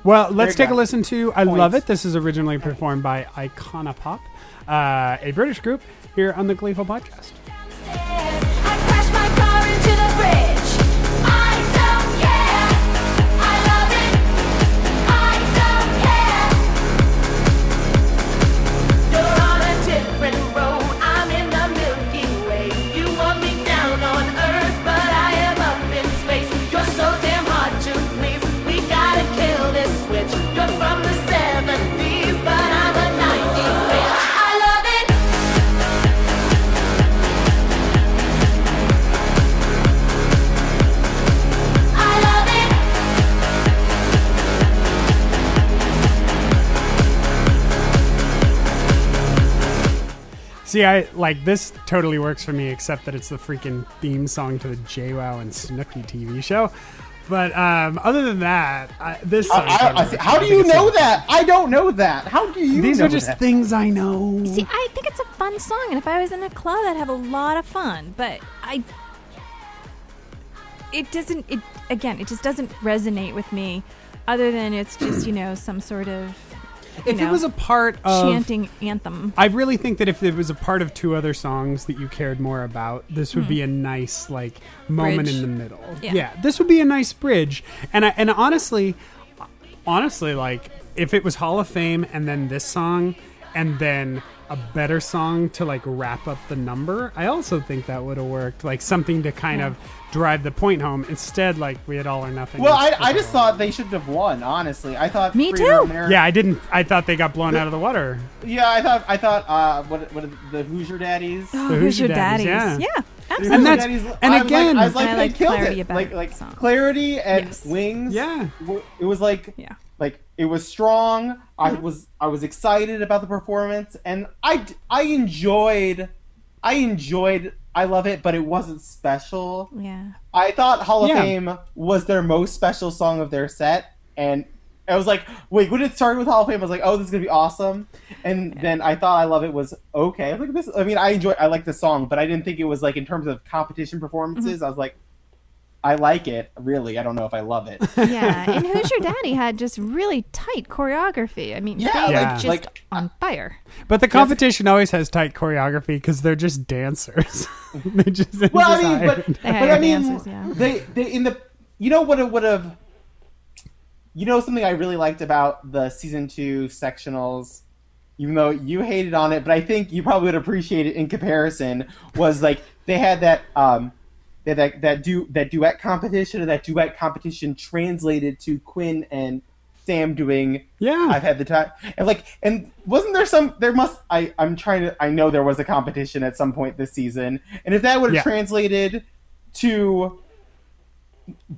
Well, let's take go. a listen to "I Points. Love It." This is originally performed by Icona Pop, uh, a British group, here on the Gleeful podcast. See, I like this. Totally works for me, except that it's the freaking theme song to the JWoww and Snooki TV show. But um, other than that, I, this song. I, I, I, works. how do you know that? I don't know that. How do you? These know are just that? things I know. See, I think it's a fun song, and if I was in a club, I'd have a lot of fun. But I, it doesn't. It again, it just doesn't resonate with me. Other than it's just you know some sort of you if know, it was a part of chanting anthem. I really think that if it was a part of two other songs that you cared more about, this would be hmm. a nice like moment Bridge. in the middle. Yeah. this would be a nice bridge. And I, and honestly, honestly, like if it was Hall of Fame and then this song and then a better song to like wrap up the number, I also think that would have worked. Like something to kind of drive the point home. Instead, like we had all or nothing. Well, I, I just thought they should have won. Honestly, I thought Me Freedom too. America- Yeah, I didn't. I thought they got blown out of the water. yeah. I thought I thought uh, what what are the Hoosier Daddies? Oh, The who's your Hoosier Daddies, daddies? yeah. Yeah, absolutely. And that's- Daddies- and I was again- like, I was like, I they like killed Clarity a it. Like like song. clarity and Yes. wings. Yeah. it was like yeah. like it was strong. I Mm-hmm. was I was excited about the performance, and I I enjoyed I enjoyed I love it, but it wasn't special. Yeah. I thought Hall of Yeah. Fame was their most special song of their set, and I was like, wait, when it started with Hall of Fame, I was like, oh, this is gonna be awesome. And then I thought I love it was okay. I was like, this. I mean, I enjoy, I like the song, but I didn't think it was like in terms of competition performances. Mm-hmm. I was like, I like it. Really, I don't know if I love it. Yeah, and Who's Your Daddy had just really tight choreography. I mean, Yeah, they like- were just like- on fire. But the competition always has tight choreography because they're just dancers. they just, they're Well, I just mean, but. They but I mean, dancers, yeah. they they in the you know what it would have. You know something I really liked about the season two sectionals, even though you hated on it, but I think you probably would appreciate it in comparison. Was like they had that um, that that du- that duet competition, or that duet competition translated to Quinn and Sam doing Yeah. I've had the time and like and wasn't there some there must I I'm trying to I know there was a competition at some point this season and if that would have Yeah. translated to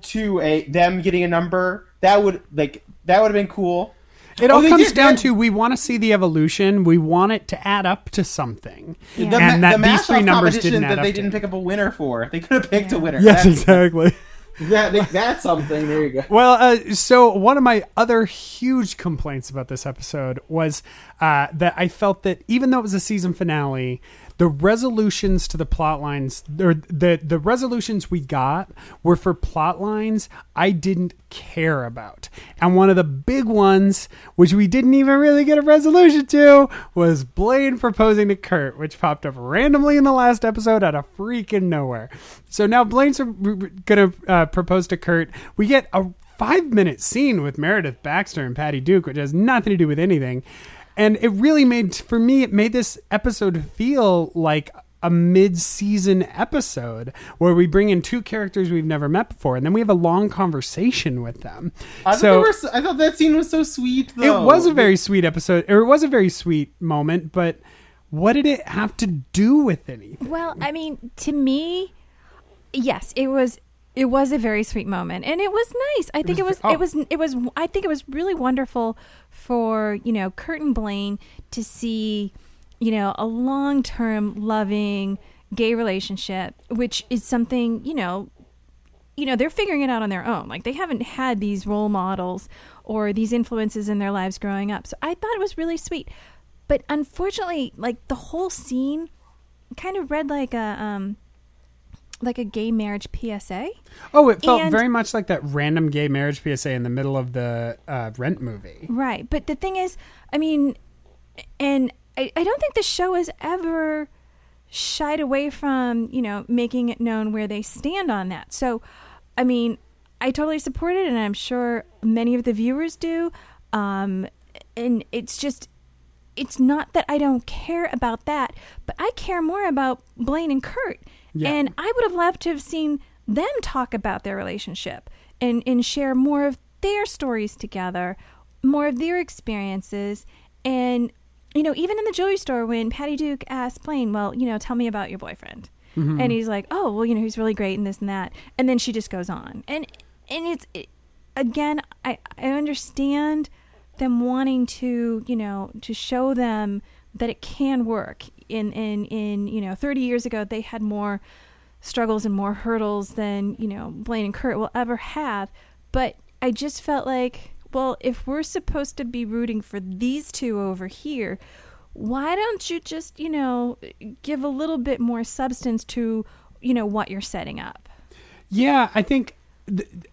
to a them getting a number that would like that would have been cool. It Oh, all they comes did- down they- to we want to see the evolution. We want it to add up to something. the, Yeah. ma- And that the these three numbers competition didn't add that they up didn't pick up a winner for. They could have picked a winner. Yes, That's- exactly. that, that's something. There you go. Well, uh, so one of my other huge complaints about this episode was uh, that I felt that even though it was a season finale, the resolutions to the plot lines, or the the resolutions we got, were for plot lines I didn't care about. And one of the big ones, which we didn't even really get a resolution to, was Blaine proposing to Kurt, which popped up randomly in the last episode out of freaking nowhere. So now Blaine's uh, gonna uh, propose to Kurt. We get a five minute scene with Meredith Baxter and Patty Duke, which has nothing to do with anything. And it really made, for me, it made this episode feel like a mid-season episode where we bring in two characters we've never met before, and then we have a long conversation with them. I thought, so they were, I thought that scene was so sweet. Though. it was a very sweet episode, or it was a very sweet moment. But what did it have to do with anything? Well, I mean, to me, yes, it was. It was a very sweet moment, and it was nice. I think it was. oh. It was. It was. I think it was really wonderful for you know Kurt and Blaine to see, you know, a long term loving gay relationship, which is something you know you know they're figuring it out on their own like they haven't had these role models or these influences in their lives growing up so i thought it was really sweet but unfortunately like the whole scene kind of read like a um like a gay marriage psa Oh, it felt And- very much like that random gay marriage PSA in the middle of the uh, Rent movie. right but the thing is i mean and I, I don't think the show has ever shied away from you know making it known where they stand on that. So i mean i totally support it and i'm sure many of the viewers do. Um and it's just it's not that i don't care about that but i care more about blaine and kurt Yeah. and i would have loved to have seen them talk about their relationship and and share more of their stories together more of their experiences. And you know even in the jewelry store when patty duke asked blaine well you know tell me about your boyfriend. Mm-hmm. And he's like oh well you know he's really great and this and that. And then she just goes on. And and it's it, again i i understand them wanting to you know to show them that it can work in in in you know 30 years ago they had more struggles and more hurdles than you know Blaine and Kurt will ever have. But I just felt like well if we're supposed to be rooting for these two over here why don't you just you know give a little bit more substance to you know what you're setting up? Yeah, I think th-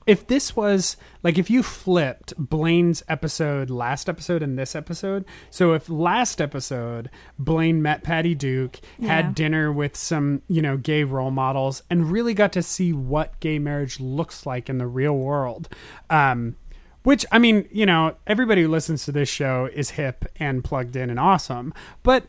if this was like if you flipped Blaine's episode, last episode, and this episode. So if last episode Blaine met Patty Duke, Yeah. had dinner with some you know gay role models, and really got to see what gay marriage looks like in the real world. Um, which I mean, you know, everybody who listens to this show is hip and plugged in and awesome, but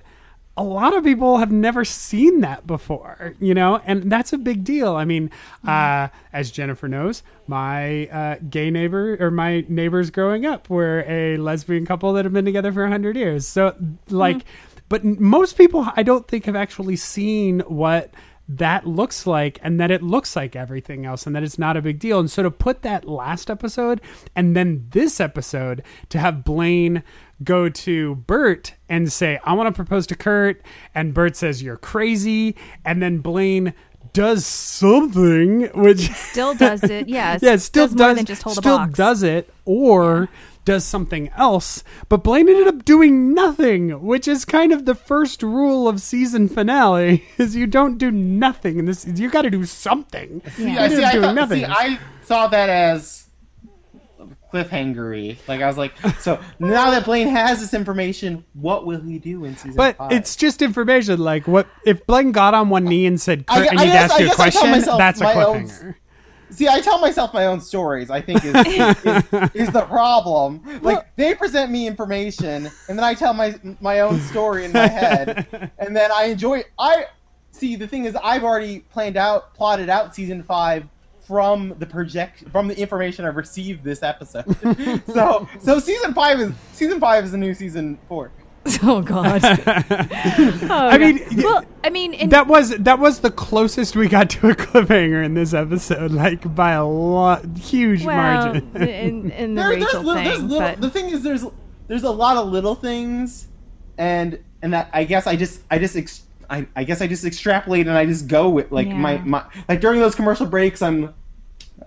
a lot of people have never seen that before, you know, and that's a big deal. I mean, uh, as Jennifer knows, my uh, gay neighbor or my neighbors growing up were a lesbian couple that have been together for 100 years. So, like, but most people I don't think have actually seen what that looks like and that it looks like everything else and that it's not a big deal. And so to put that last episode and then this episode to have Blaine go to Burt and say, I want to propose to Kurt. And Burt says, You're crazy. And then Blaine does something, which still does it yeah yeah, it still does more does than just hold still a box does it, or does something else, but Blaine ended up doing nothing, which is kind of the first rule of season finale: is you don't do nothing. And this you got to do something. Yeah. I see. I, thought, nothing. see, I saw that as cliffhangery. Like I was like, so now that Blaine has this information, what will he do in season But five? it's just information. Like what if Blaine got on one knee and said, I- "Kurt, I, I need to ask I you a guess I question." myself That's a my own- cliffhanger. See, I tell myself my own stories. I think is is, is the problem. Like they present me information, and then I tell my my own story in my head, and then I enjoy. I see. The thing is, I've already planned out, plotted out season five from the project from the information I've received this episode. so so season five is season five is the new season four. Oh God. Oh, I mean, well, I mean, and that was that was the closest we got to a cliffhanger in this episode, like by a lot, huge well, margin. in, in the There- Rachel there's thing, little- but the thing is, there's there's a lot of little things, and and that I guess I just I just ex, I, I guess I just extrapolate and I just go with like my, my like during those commercial breaks I'm.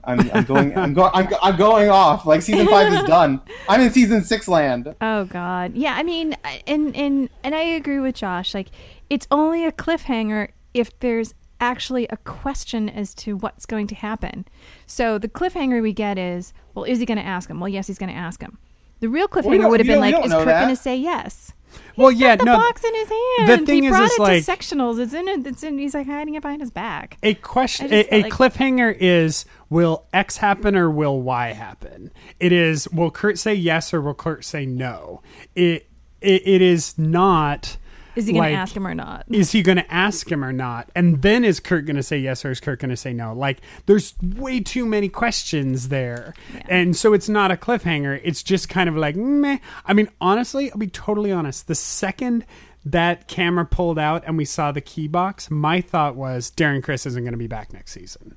I'm, I'm going. I'm going. I'm, I'm going off. Like season five is done. I'm in season six land. Oh God, yeah. I mean, and and and I agree with Josh. Like, it's only a cliffhanger if there's actually a question as to what's going to happen. So the cliffhanger we get is, well, is he going to ask him? Well, yes, he's going to ask him. The real cliffhanger would have been like, is that. going to say yes? Well, yeah, the no. box in his hand. the thing he is, brought it like- to sectionals. It's in it. It's in. He's like hiding it behind his back. a question, a, a like- cliffhanger is: Will X happen or will Y happen? It is: Will Kurt say yes or will Kurt say no? It it, it is not. Is he going like, to ask him or not? Is he going to ask him or not? And then is Kurt going to say yes or is Kurt going to say no? Like, there's way too many questions there. And so it's not a cliffhanger. It's just kind of like, meh. I mean, honestly, I'll be totally honest. The second that camera pulled out and we saw the key box, my thought was Darren Criss isn't going to be back next season.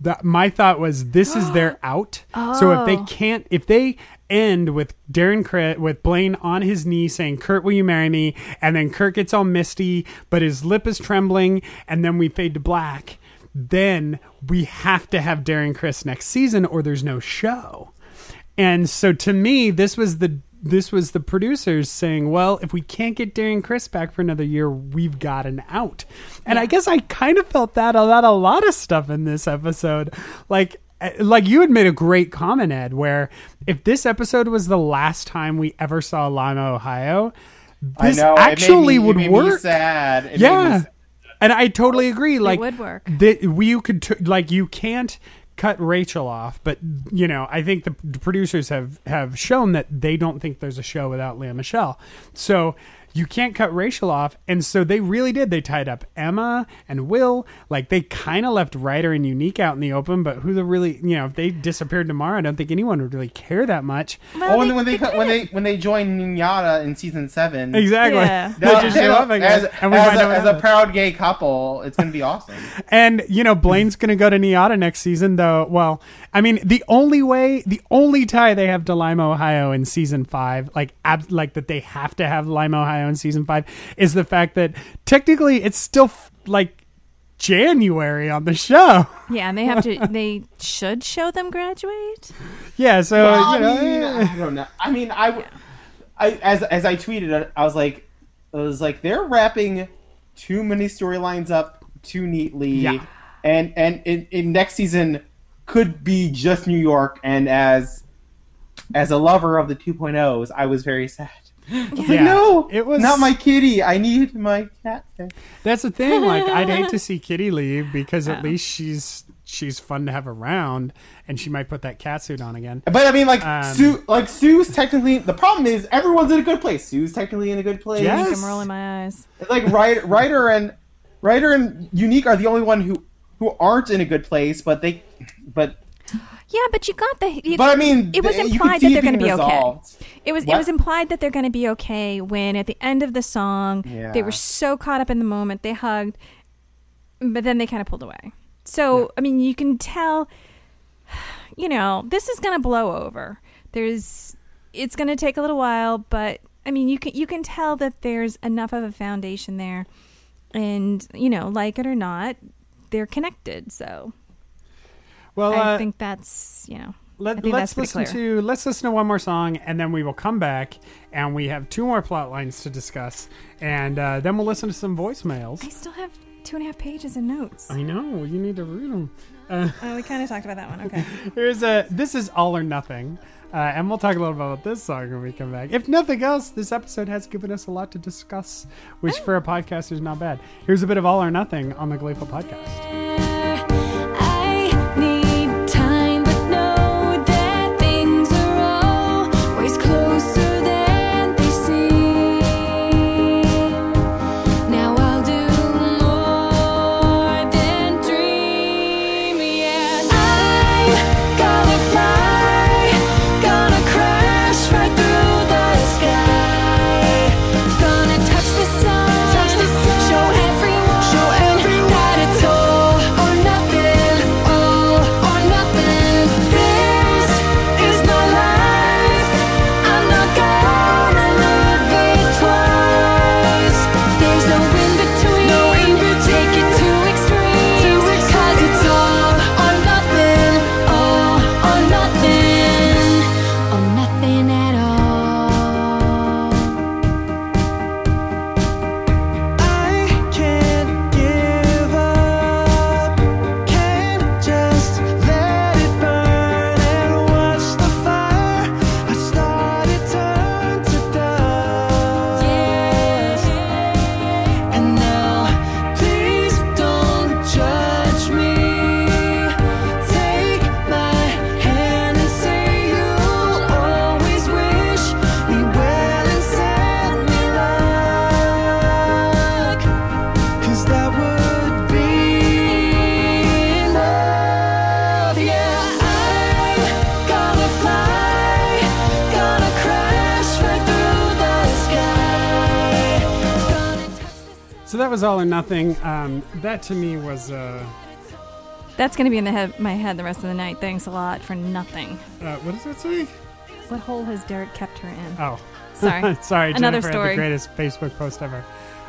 The, my thought was this is their out. So if they Oh. can't, if they end with Darren Crit with Blaine on his knee saying, "Kurt, will you marry me?" and then Kurt gets all misty, but his lip is trembling, and then we fade to black, then we have to have Darren Criss next season, or there's no show. And so to me, this was the this was the producers saying, "Well, if we can't get Darren Criss back for another year, we've got an out." And I guess I kind of felt that about a lot of stuff in this episode. Like Uh, like you had made a great comment, Ed, where if this episode was the last time we ever saw Lima, Ohio, this I know. actually it me, would it work. sad. It yeah. sad. And I totally agree. Like it would work. That we you could t- like you can't cut Rachel off, but you know I think the, the producers have have shown that they don't think there's a show without Lea Michele. So you can't cut Rachel off, and so they really did. They tied up Emma and Will. Like they kind of left Ryder and Unique out in the open, but who the really you know if they disappeared tomorrow, I don't think anyone would really care that much. Oh, and then when they cut- when they when they join NYADA in season seven, Exactly. Yeah. They just show up again, as, and we as find a, out as a proud gay couple. It's gonna be awesome. And you know, Blaine's going to go to NYADA next season, though. Well, I mean, the only way, the only tie they have to Lima, Ohio in season five, like ab- like that they have to have Lima, Ohio in season five, is the fact that technically it's still f- like January on the show. Yeah, and they have to. They should show them graduate. Yeah, so Well, you know, I mean. I don't know. I mean, I, w- I- as as I tweeted uh, I was like, I was like, they're wrapping too many storylines up too neatly, Yeah. and and in, in next season could be just New York. And as as a lover of the 2.0s, I was very sad. I was like, Yeah. no, It was- not my kitty. I need my cat. that's the thing. Like, I'd hate to see Kitty leave because at least she's she's fun to have around, and she might put that cat suit on again. But I mean, like Um, Sue, like Sue's technically. The problem is everyone's in a good place. Sue's technically in a good place. Yes. I'm rolling my eyes. like Ryder, Ryder and Ryder and Unique are the only one who who aren't in a good place, but they, but Yeah, but you got the. You, but I mean, it was implied that they're going to be okay. It was. It was implied that they're going to be okay when at the end of the song Yeah. they were so caught up in the moment they hugged, but then they kind of pulled away. So I mean, you can tell. You know, this is going to blow over. There's. It's going to take a little while, but I mean, you can you can tell that there's enough of a foundation there, and you know, like it or not, they're connected. So Well, I uh, think that's you know Let, let's listen clear. to let's listen to one more song, and then we will come back, and we have two more plot lines to discuss, and uh, then we'll listen to some voicemails. I still have two and a half pages of notes. I know you need to read them. Uh, Oh, we kind of talked about that one. Okay. here's a this is all or nothing, uh, and we'll talk a little bit about this song when we come back. If nothing else, this episode has given us a lot to discuss, which for a podcast is not bad. Here's a bit of all or nothing on the Gleeful podcast. Nothing. Um, that to me was uh, That's going to be in the head, my head the rest of the night. Thanks a lot for nothing. uh, what does that say? What hole has Derek kept her in? Oh, Sorry. sorry. Another Jennifer had story. the greatest Facebook post ever.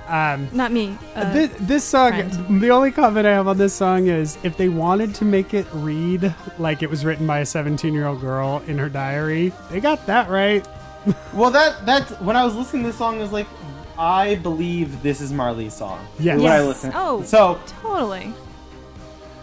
Um, Not me. Uh, this, this song, friend. the only comment I have on this song is if they wanted to make it read like it was written by a 17 year old girl in her diary, they got that right. Well, that that's when I was listening to this song, I was like, I believe this is Marley's song. Yes. When I listen. Oh. so totally.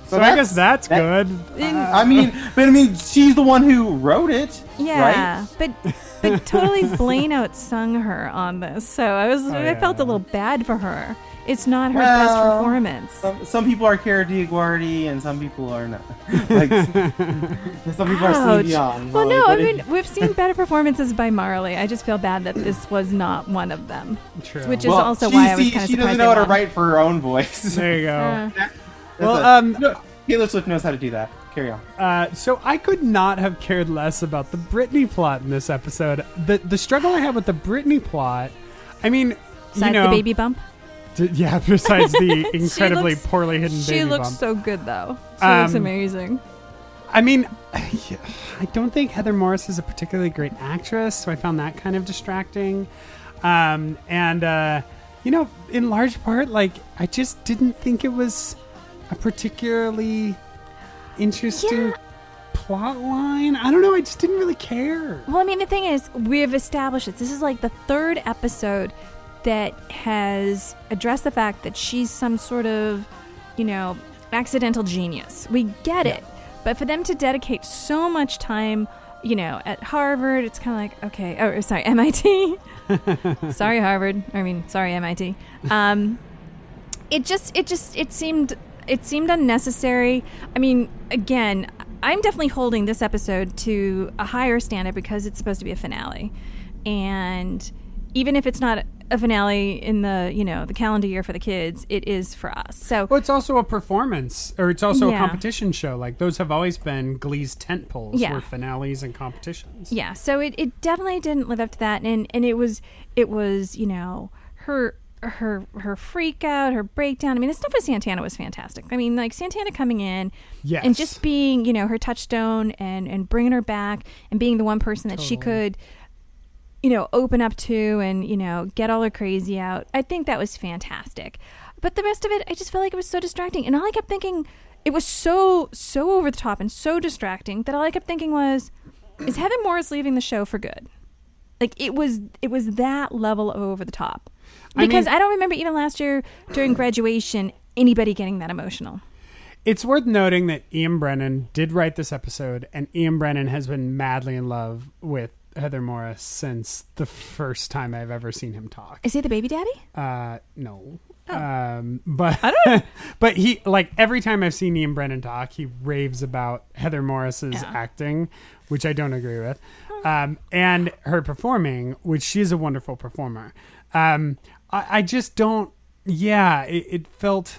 So, I guess that's that- good. In- I mean, but I mean, she's the one who wrote it. yeah, Right? but but totally Blaine outsung her on this, so I was oh, I Oh, yeah. felt a little bad for her. It's not her best performance. Some, some people are Kara DioGuardi and some people are not. like, some people are Ouch. Celine Dion. Well, Like, no, I what if- mean we've seen better performances by Marley. I just feel bad that this was not one of them, True. which is Well, also she, why I was kind of She doesn't know how to write for her own voice. there you go. Uh, That's Well, a- um, no, Taylor Swift knows how to do that. Carry on. Uh, so I could not have cared less about the Brittany plot in this episode. The the struggle I had with the Brittany plot, I mean, besides you know, the baby bump, d- yeah. Besides the incredibly looks- poorly hidden she looks bump, so good though. She Um, looks amazing. I mean, I don't think Heather Morris is a particularly great actress, so I found that kind of distracting. Um, and uh, you know, in large part, like I just didn't think it was a particularly interesting Yeah. plot line. I don't know. I just didn't really care. Well, I mean, the thing is, we've established this. This is like the third episode that has addressed the fact that she's some sort of, you know, accidental genius. We get it. But for them to dedicate so much time, you know, at Harvard, it's kind of like, okay, oh, sorry, MIT. sorry, Harvard. I mean, sorry, MIT. Um, it just, it just, it seemed, it seemed unnecessary. I mean, again, I'm definitely holding this episode to a higher standard because it's supposed to be a finale, and even if it's not a finale in the you know the calendar year for the kids, it is for us. So Well, it's also a performance, or it's also Yeah. a competition show. Like those have always been Glee's tent poles, Yeah. were finales and competitions. Yeah, so it, it definitely didn't live up to that, and and it was it was you know her her her freak out, her breakdown. I mean, the stuff with Santana was fantastic. I mean, like Santana coming in Yes. and just being you know her touchstone and and bringing her back and being the one person that she could you know open up to and you know get all her crazy out. I think that was fantastic. but the rest of it, I just felt like it was so distracting. And all I kept thinking, it was so so over the top and so distracting that all I kept thinking was, is Heather Morris leaving the show for good? Like it was it was that level of over the top. I Because mean- I don't remember even last year during graduation anybody getting that emotional. It's worth noting that Ian Brennan did write this episode, and Ian Brennan has been madly in love with Heather Morris since the first time I've ever seen him talk. Is he the baby daddy? Uh, no. Oh. Um, but but he like every time I've seen Ian Brennan talk, he raves about Heather Morris's acting, which I don't agree with, um, and her performing, which she's a wonderful performer. Um, I, I just don't. Yeah, it, it felt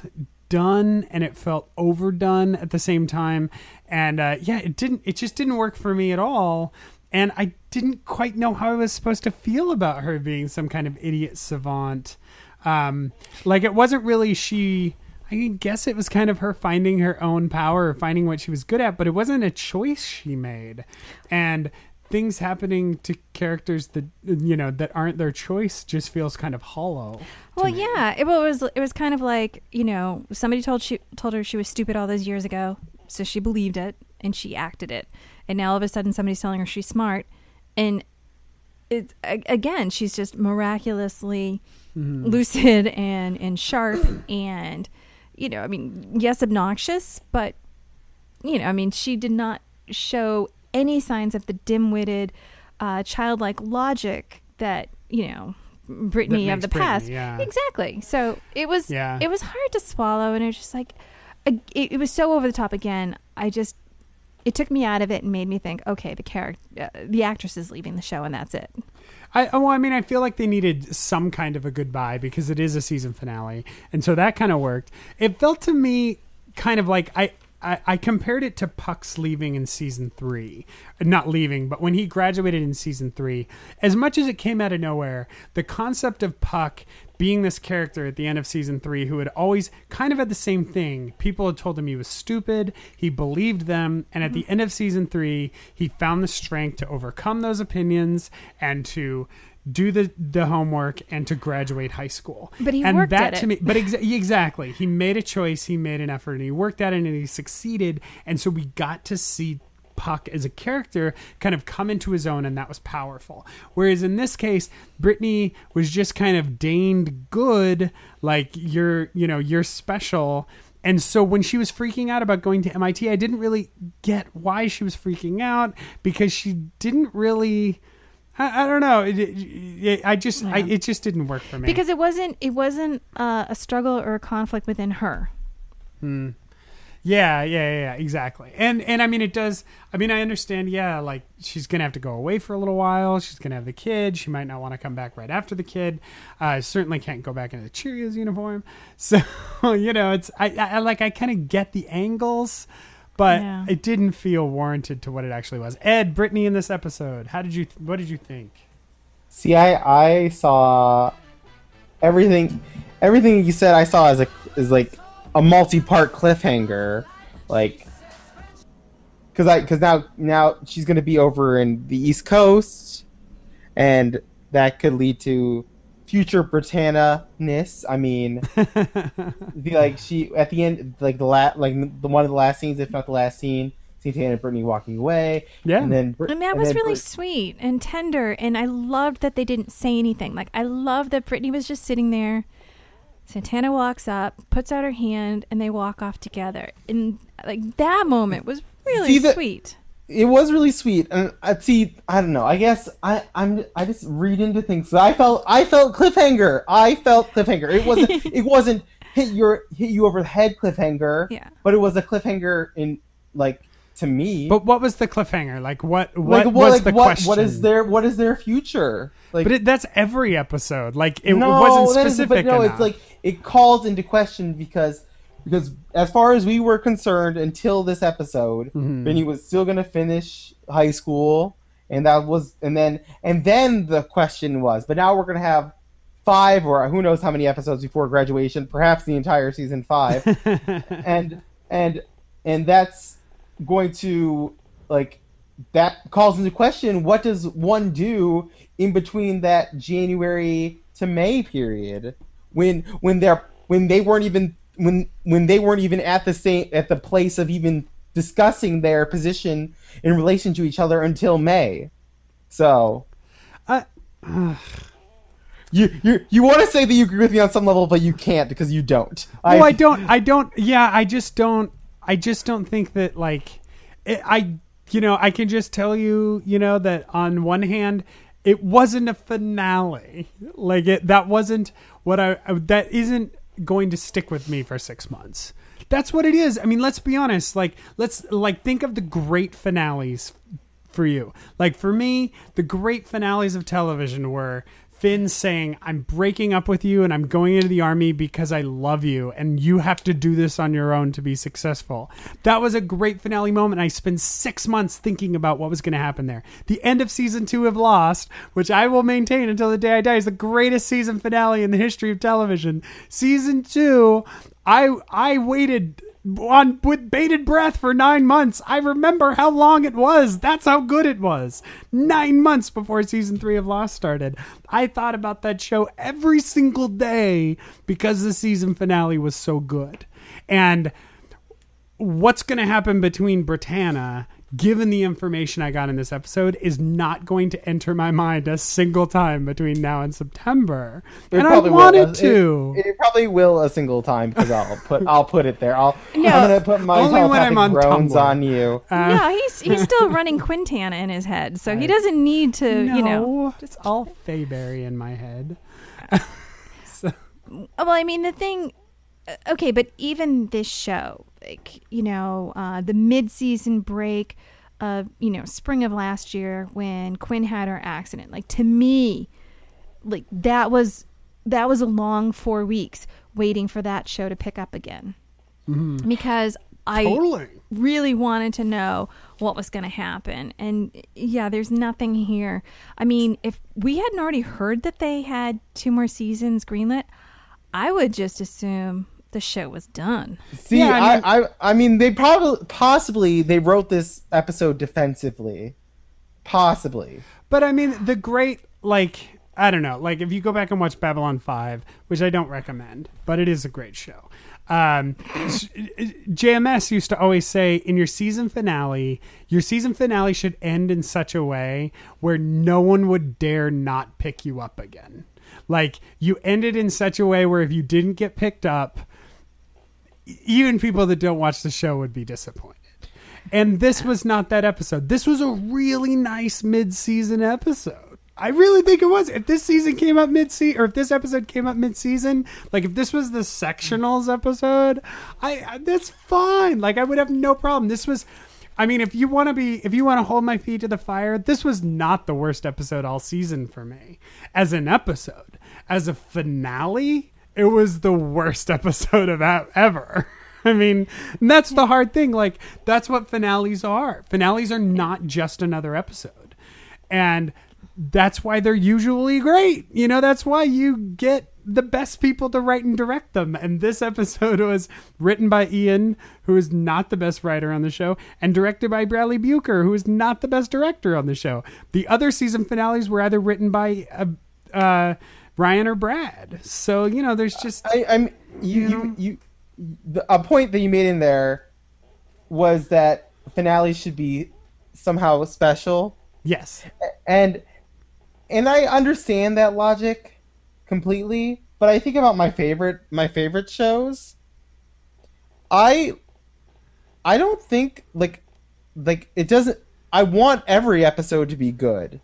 done and it felt overdone at the same time, and uh, yeah, it didn't. It just didn't work for me at all. And I didn't quite know how I was supposed to feel about her being some kind of idiot savant. Um, like it wasn't really she. I guess it was kind of her finding her own power, or finding what she was good at, but it wasn't a choice she made, and things happening to characters that you know that aren't their choice just feels kind of hollow. Well, yeah. It was it was kind of like you know somebody told she told her she was stupid all those years ago, so she believed it and she acted it, and now all of a sudden somebody's telling her she's smart, and it's again she's just miraculously lucid and and sharp and you know I mean yes obnoxious, but you know I mean she did not show any signs of the dim-witted, uh, childlike logic that you know Brittany of the past. yeah. Exactly. So it was Yeah. it was hard to swallow, and it was just like it, it was so over the top. Again, I just it took me out of it and made me think, okay, the character, uh, the actress is leaving the show, and that's it. I oh, well, I mean, I feel like they needed some kind of a goodbye because it is a season finale, and so that kind of worked. It felt to me kind of like I. I, I compared it to Puck's leaving in season three. Not leaving, but when he graduated in season three, as much as it came out of nowhere, the concept of Puck being this character at the end of season three who had always kind of had the same thing. People had told him he was stupid, he believed them, and at the end of season three, he found the strength to overcome those opinions and to do the the homework and to graduate high school. But he and worked that at to it. me but exa- exactly. He made a choice, he made an effort, and he worked at it and he succeeded. And so we got to see Puck as a character kind of come into his own, and that was powerful. Whereas in this case, Brittany was just kind of deigned good, like you're, you know, you're special. And so when she was freaking out about going to MIT, I didn't really get why she was freaking out because she didn't really. I, I don't know. It, it, I just, I, it just didn't work for me. Because it wasn't it wasn't uh, a struggle or a conflict within her. Yeah, yeah, yeah, yeah, exactly. And and I mean it does I mean I understand, yeah, like she's gonna have to go away for a little while, she's gonna have the kid, she might not want to come back right after the kid. Uh certainly can't go back into the Cheerios uniform. So you know, it's I, I I- like I kinda get the angles, but Yeah. it didn't feel warranted to what it actually was. Ed, Brittany in this episode, how did you what did you think? See, I I saw everything everything you said. I saw as a is like a multi-part cliffhanger, like because I because now now she's gonna be over in the East Coast, and that could lead to future Brittana-ness. I mean, the, like she at the end, like the la- like the one of the last scenes, if not the last scene, Santana and Brittany walking away, Yeah. and then Brit- And that was then really Brit- sweet and tender. And I loved that they didn't say anything. Like, I love that Brittany was just sitting there. Santana walks up, puts out her hand, and they walk off together. And, like, that moment was really the- sweet. it was really sweet and I see I don't know I guess I I'm I just read into things so I felt I felt cliffhanger I felt cliffhanger it wasn't it wasn't hit your hit you over the head cliffhanger Yeah. but it was a cliffhanger in like to me But what was the cliffhanger? Like what what like, was what, the what, question? what is their what is their future like But it, that's every episode. Like it, no, wasn't specific but no, enough. it's like it calls into question because because as far as we were concerned until this episode, Mm-hmm. Benny was still gonna finish high school, and that was and then and then the question was, but now we're gonna have five or who knows how many episodes before graduation, perhaps the entire season five, and and and that's going to like that calls into question what does one do in between that January to May period when when they're when they weren't even when when they weren't even at the same at the place of even discussing their position in relation to each other until May. So I- you you you want to say that you agree with me on some level, but you can't because you don't. Well, I don't. I don't. Yeah, I just don't. I just don't think that like it, I. You know, I can just tell you. You know that on one hand, it wasn't a finale. Like it. That wasn't what I. That isn't going to stick with me for six months. That's what it is. I mean, let's be honest. Like, let's like think of the great finales for you. Like for me, the great finales of television were Finn saying, I'm breaking up with you and I'm going into the army because I love you and you have to do this on your own to be successful. That was a great finale moment. I spent six months thinking about what was going to happen there. The end of season two of Lost, which I will maintain until the day I die, is the greatest season finale in the history of television. Season two, I I waited on with bated breath for nine months. I remember how long it was. That's how good it was. Nine months before season three of Lost started. I thought about that show every single day because the season finale was so good. And what's going to happen between Brittana, given the information I got in this episode, is not going to enter my mind a single time between now and September. It and I probably will. wanted It- to. It, it probably will a single time because I'll put I'll put it there. I'll No. I'm gonna put my Only when I'm on groans Tumblr. on you. Uh, no, he's he's still running Quintana in his head, so he doesn't need to, you know. It's all Faberry in my head. Well, I mean, the thing. Uh, Okay, but even this show, like you know, uh, the mid-season break of you know spring of last year when Quinn had her accident, like to me, like that was that was a long four weeks waiting for that show to pick up again because I Totally. really wanted to know what was going to happen. And yeah, there's nothing here. I mean, if we hadn't already heard that they had two more seasons greenlit, I would just assume the show was done. See, Yeah, I I, I, I mean, they probably, possibly, they wrote this episode defensively, possibly. But I mean, the great, like, I don't know, like if you go back and watch Babylon 5, which I don't recommend, but it is a great show. Um, JMS used to always say in your season finale, your season finale should end in such a way where no one would dare not pick you up again. Like, you ended in such a way where if you didn't get picked up, even people that don't watch the show would be disappointed. And this was not that episode. This was a really nice mid-season episode. I really think it was. If this season came up mid-season, or if this episode came up mid-season, like if this was the sectionals episode, I I- that's fine. Like I would have no problem. This was. I mean, if you want to be, if you want to hold my feet to the fire, this was not the worst episode all season for me. As an episode, as a finale, it was the worst episode of ever. I mean, that's the hard thing. Like, that's what finales are. Finales are not just another episode. And that's why they're usually great. You know, that's why you get the best people to write and direct them. And this episode was written by Ian, who is not the best writer on the show, and directed by Bradley Buecker, who is not the best director on the show. The other season finales were either written by uh, uh, Ryan or Brad. So, you know, there's just. I, I'm you, you, you, the, a point that you made in there was that finales should be somehow special, Yes. and and I understand that logic completely. But I think about my favorite my favorite shows. I I don't think like like it doesn't. I want every episode to be good.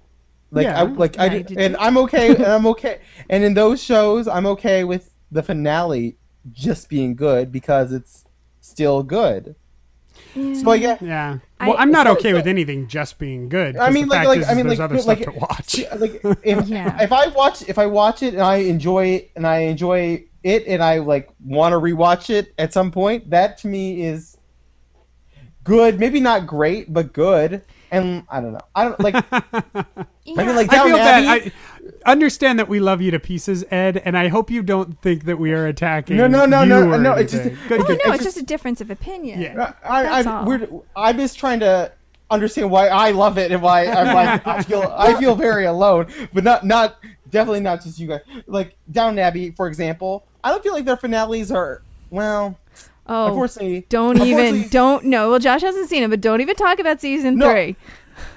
Like Yeah. I like I Yeah, I do and too. I'm okay and I'm okay and in those shows I'm okay with the finale just being good because it's still good. So like yeah, Yeah. Well, I, am not so- okay so- with anything just being good. I mean like like is, I is mean there's like other like stuff to watch. like if Yeah. if I watch if I watch it and I enjoy it and I enjoy it and I like want to rewatch it at some point, that to me is good. Maybe not great, but good. And I don't know. I don't like. I mean, like I Down feel bad. I understand that we love you to pieces, Ed, and I hope you don't think that we are attacking. No, no, no, you no, no, it's just- good, Oh good. no, it's it's just a difference of opinion. Yeah. I, That's I, all. we're, I'm just trying to understand why I love it and why I'm like I feel I feel very alone, but not not definitely not just you guys. Like Downton Abbey, for example, I I don't feel like their finales are well. Oh, Unfortunately, don't even don't no. Well, Josh hasn't seen it, but don't even talk about season No. three.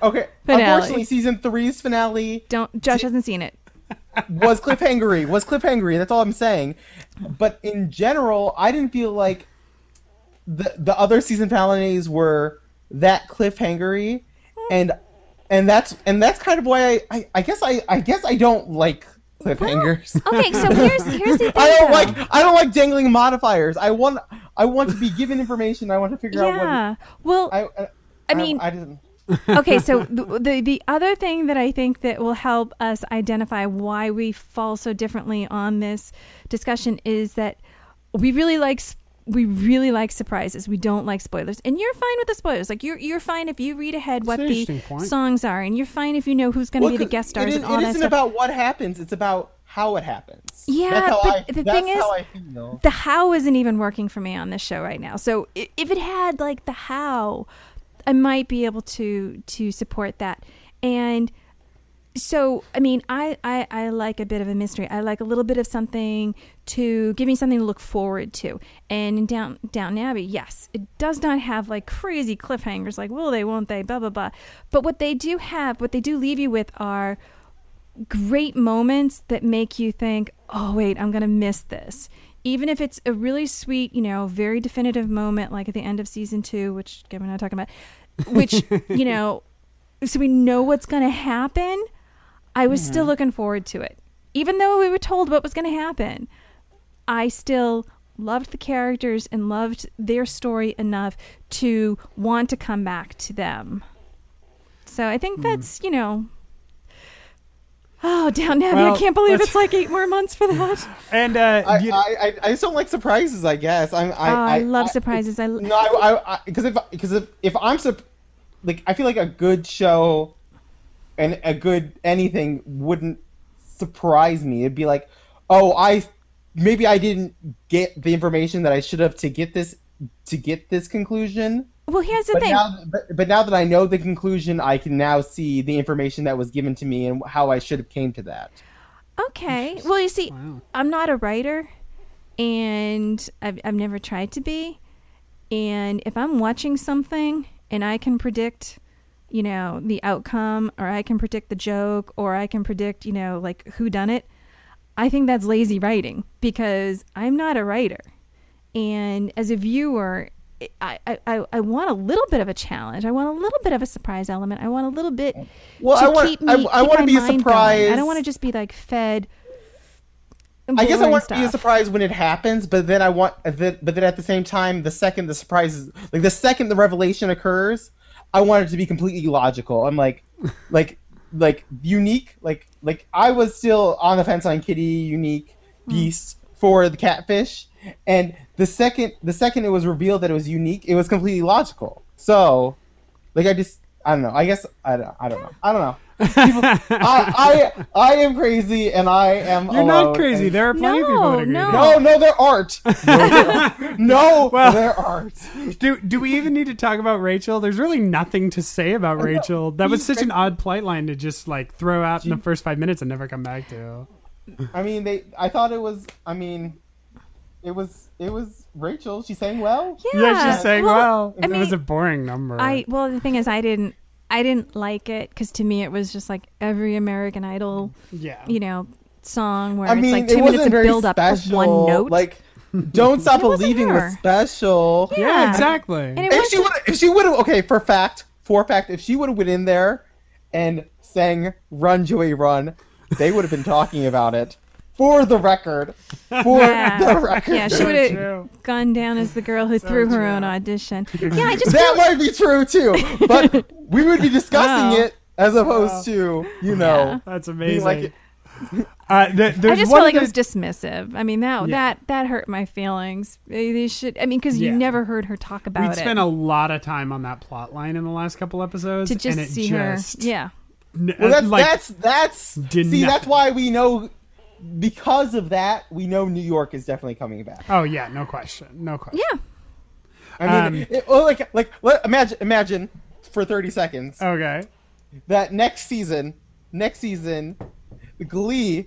Okay, Finale. unfortunately, season three's finale Don't. Josh hasn't seen it. was cliffhangery. Was cliffhangery. That's all I'm saying. But in general, I didn't feel like the the other season finales were that cliffhangery, hmm. and and that's and that's kind of why I I, I guess I I guess I don't like cliffhangers. Okay, so here's here's the thing. I don't though. like I don't like dangling modifiers. I want I want to be given information. I want to figure out Yeah. Well, I I, I mean- I, didn't. okay, so the, the the other thing that I think that will help us identify why we fall so differently on this discussion is that we really like we really like surprises. We don't like spoilers, and you're fine with the spoilers. Like you're you're fine if you read ahead what the point. songs are, and you're fine if you know who's going to Well, be the guest stars it, is, and all it isn't about what happens. It's about how it happens. Yeah, that's how but I, the thing is- how I feel. the how isn't even working for me on this show right now. So if it had like the how, I might be able to to support that. And so I mean, I, I I like a bit of a mystery. I like a little bit of something to give me something to look forward to. And in Down Downton Abbey, yes, it does not have like crazy cliffhangers like will they, won't they, blah blah blah. But what they do have, what they do leave you with are great moments that make you think, oh, wait, I'm going to miss this. Even if it's a really sweet, you know, very definitive moment, like at the end of season two, which and I are talking about, which, you know, so we know what's going to happen. I was still looking forward to it. Even though we were told what was going to happen, I still loved the characters and loved their story enough to want to come back to them. So I think that's, you know, oh, Downton Abbey. I can't believe it's like eight more months for that. And uh, I, you- I, I, I just don't like surprises. I guess I'm. I, oh, I, I love I- surprises. I, No, I, because if because if if I'm sup- like I feel like a good show and a good anything wouldn't surprise me. It'd be like, oh, I maybe I didn't get the information that I should have to get this to get this conclusion. well, here's the But thing. now, but, but now that I know the conclusion, I can now see the information that was given to me and how I should have came to that. Okay. Well, you see, Wow. I'm not a writer, and I've, I've never tried to be. And if I'm watching something and I can predict, you know, the outcome, or I can predict the joke, or I can predict, you know, like who done it, I think that's lazy writing because I'm not a writer. And as a viewer, I, I, I, want a little bit of a challenge. I want a little bit of a surprise element. I want a little bit Well, to I want- keep me. I- I wanna my be mind going. surprised. I don't want to just be like fed. I guess I want to be stuff. surprised when it happens, but then I want, but then at the same time, the second the surprise is like the second the revelation occurs, I wanted to be completely logical. I'm like, like, like unique. Like, like I was still on the fence on Kitty, unique, Hmm. beast for the catfish, and the second the second it was revealed that it was unique, it was completely logical. So, like, I just, I don't know. I guess I don't, I don't know. I don't know. People, I, I, I am crazy, and I am. you're alone, not crazy. and- There are plenty of people No, that agree. no. with no, no, there aren't. No, there, no, Well- there aren't. Do do we even need to talk about Rachel? There's really nothing to say about Rachel. That was such an odd plight line to just like throw out in the first five minutes and never come back to. I mean, they. I thought it was. I mean, it was. It was Rachel. She sang well. Yeah, Yeah, she's saying well. I it was a boring number. I well, the thing is, I didn't, I didn't like it because to me it was just like every American Idol, yeah. you know, song where I it's mean, like it two minutes of very build up for one note. Like, don't stop It believing her. was special. yeah, yeah. exactly. and If she would, if she would have, okay, for fact, for fact, if she would have went in there and sang "Run, Joey, Run," they would have been talking about it. For the record, for yeah, the record, yeah, she would have true. gone down as the girl who threw her true. own audition. Yeah, I just that feel, might be true too, but we would be discussing Wow. it as opposed to you know That's amazing. like uh, th- I just one felt like of it was dismissive. I mean that Yeah. that that hurt my feelings. They, they should. I mean, because Yeah. you never heard her talk about it. We'd it. spent a lot of time on that plot line in the last couple episodes to just and it see just, her. Yeah. n- Well, that's like, that's that's did see. That's why we know because of that we know New York is definitely coming back. Oh yeah, no question, no question. Yeah. I mean, Um, it- well, like like let, imagine imagine for thirty seconds Okay. that next season, next season, Glee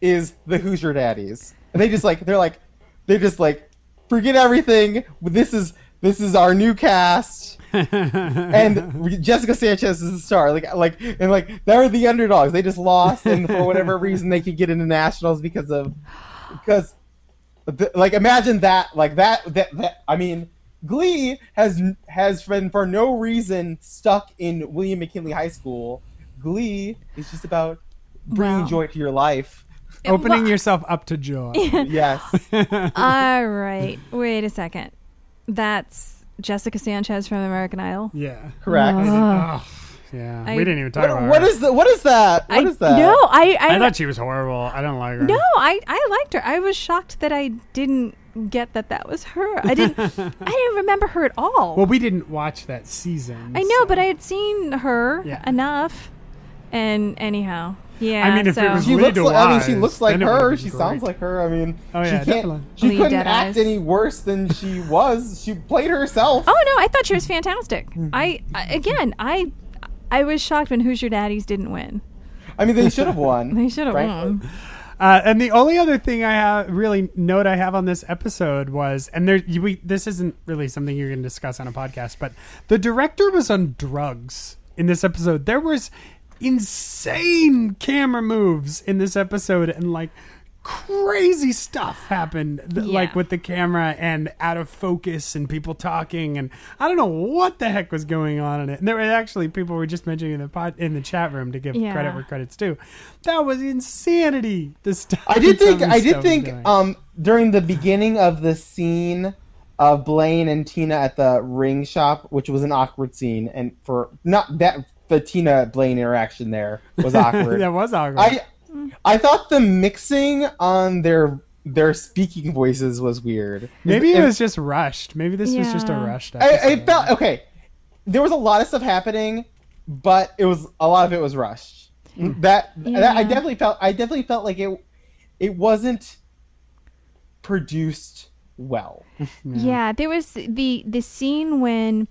is the Hoosier Daddies, and they just like they're like they just like forget everything. This is this is our new cast, and Jessica Sanchez is the star. Like like and like they're the underdogs. They just lost, and for whatever reason they could get into nationals because of because th- like imagine that like that that, that I mean. Glee has has been for no reason stuck in William McKinley High School. Glee is just about bringing Well. joy to your life. Opening Well- yourself up to joy. Yes. All right. Wait a second. That's Jessica Sanchez from American Idol. yeah. Correct. Oh, yeah. I- we didn't even talk about What, her. what is the what is that? What I, is that? No, I I, I thought she was horrible. I don't like her. no, I I liked her. I was shocked that I didn't get that that was her. I didn't I didn't remember her at all. Well, we didn't watch that season. I know, so- but I had seen her Yeah. enough. And anyhow, yeah. I mean, if it was She Lee looks. Like, I mean, she looks like then it would've her. She great. sounds like her. I mean, Oh, she can't. definitely. She Lee couldn't Deadeyes. act any worse than she was. She played herself. Oh no, I thought she was fantastic. Mm-hmm. I, I again, I I was shocked when Hoosier Daddies didn't win. I mean, they should have won. They should have won. Uh, and the only other thing I have really note I have on this episode was, and there you- we this isn't really something you're going to discuss on a podcast, but the director was on drugs in this episode. There was insane camera moves in this episode, and like crazy stuff happened, th- Yeah. like with the camera and out of focus and people talking, and I don't know what the heck was going on in it. And there were actually people were just mentioning in the pod, in the chat room to give Yeah. credit where credit's due. That was insanity. The stuff. I did think. I did think. Um, during the beginning of the scene of Blaine and Tina at the ring shop, which was an awkward scene, and for not that the Tina Blaine interaction there was awkward. that was awkward. I I thought the mixing on their their speaking voices was weird. Maybe it If- was just rushed. Maybe this was just a rushed I, episode. I felt okay. There was a lot of stuff happening, but it was a lot of it was rushed. Hmm. That, that I definitely felt. I definitely felt like it. It wasn't produced well. Yeah, there was the the scene when